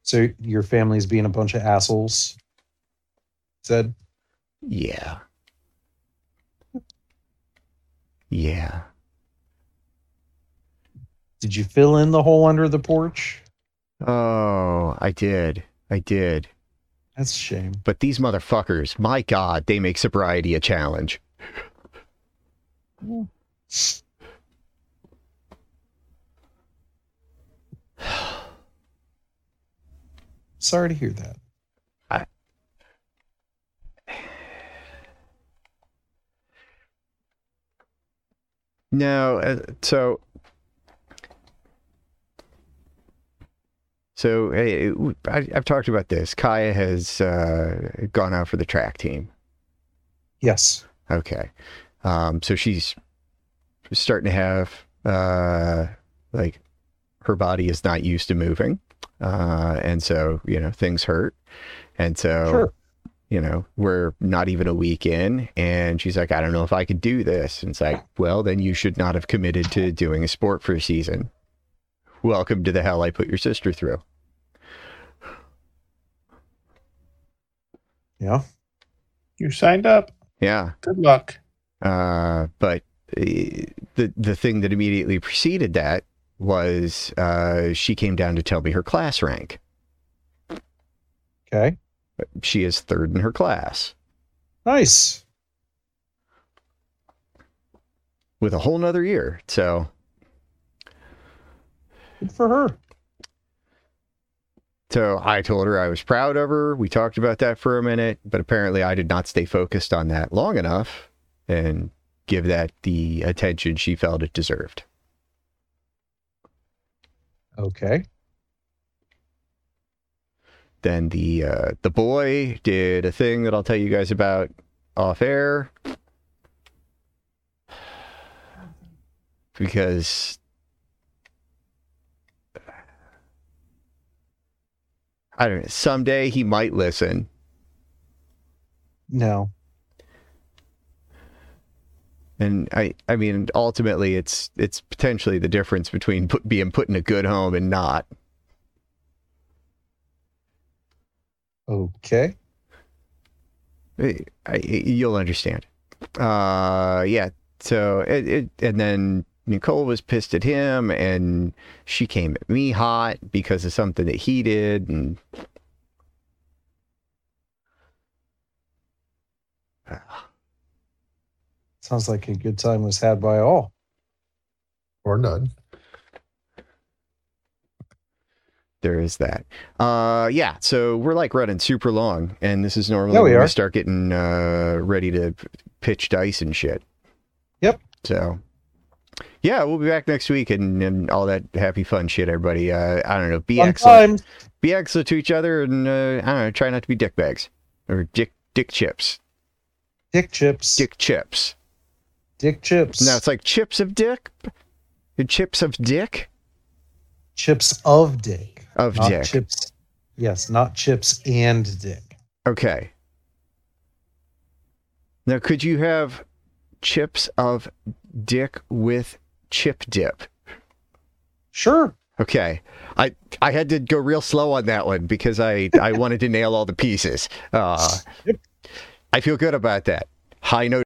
So your family's being a bunch of assholes. Said Yeah. Yeah. Did you fill in the hole under the porch? Oh, I did. I did. That's a shame. But these motherfuckers, my God, they make sobriety a challenge. Sorry to hear that. No, uh, so so hey, I, I've talked about this. Kaya has uh, gone out for the track team. Yes. Okay, um, so she's starting to have uh, like her body is not used to moving, uh, and so you know things hurt, and so Sure. you know, we're not even a week in. And she's like, I don't know if I could do this. And it's like, well, then you should not have committed to doing a sport for a season. Welcome to the hell I put your sister through. Yeah. You signed up. Yeah. Good luck. Uh, but uh, the, the thing that immediately preceded that was uh, she came down to tell me her class rank. Okay. She is third in her class Nice. with a whole nother year. So Good for her. So I told her I was proud of her. We talked about that for a minute, but apparently I did not stay focused on that long enough and give that the attention she felt it deserved. Okay. Then the uh, the boy did a thing that I'll tell you guys about off air because I don't know. Someday he might listen. No. And I, I mean, ultimately, it's it's potentially the difference between put, being put in a good home and not. Okay. I, I, you'll understand. Uh, yeah. So it, it, and then Nicole was pissed at him, and she came at me hot because of something that he did, and Sounds like a good time was had by all. Or none. there is that. Uh, yeah. So we're like running super long, and this is normally Yeah, we when we start getting uh, ready to pitch dice and shit. Yep. So, yeah, we'll be back next week and, and all that happy fun shit, everybody. Uh, I don't know. Be Fun excellent. times. Be excellent to each other, and uh, I don't know. Try not to be dick bags or dick dick chips. Dick chips. Dick chips. Dick chips. No, it's like chips of dick. Chips of dick chips of dick. of Not dick. chips. Yes, not chips and dick. Okay. Now, could you have chips of dick with chip dip? Sure. Okay. I I had to go real slow on that one because I I wanted to nail all the pieces. Uh, I feel good about that. High note.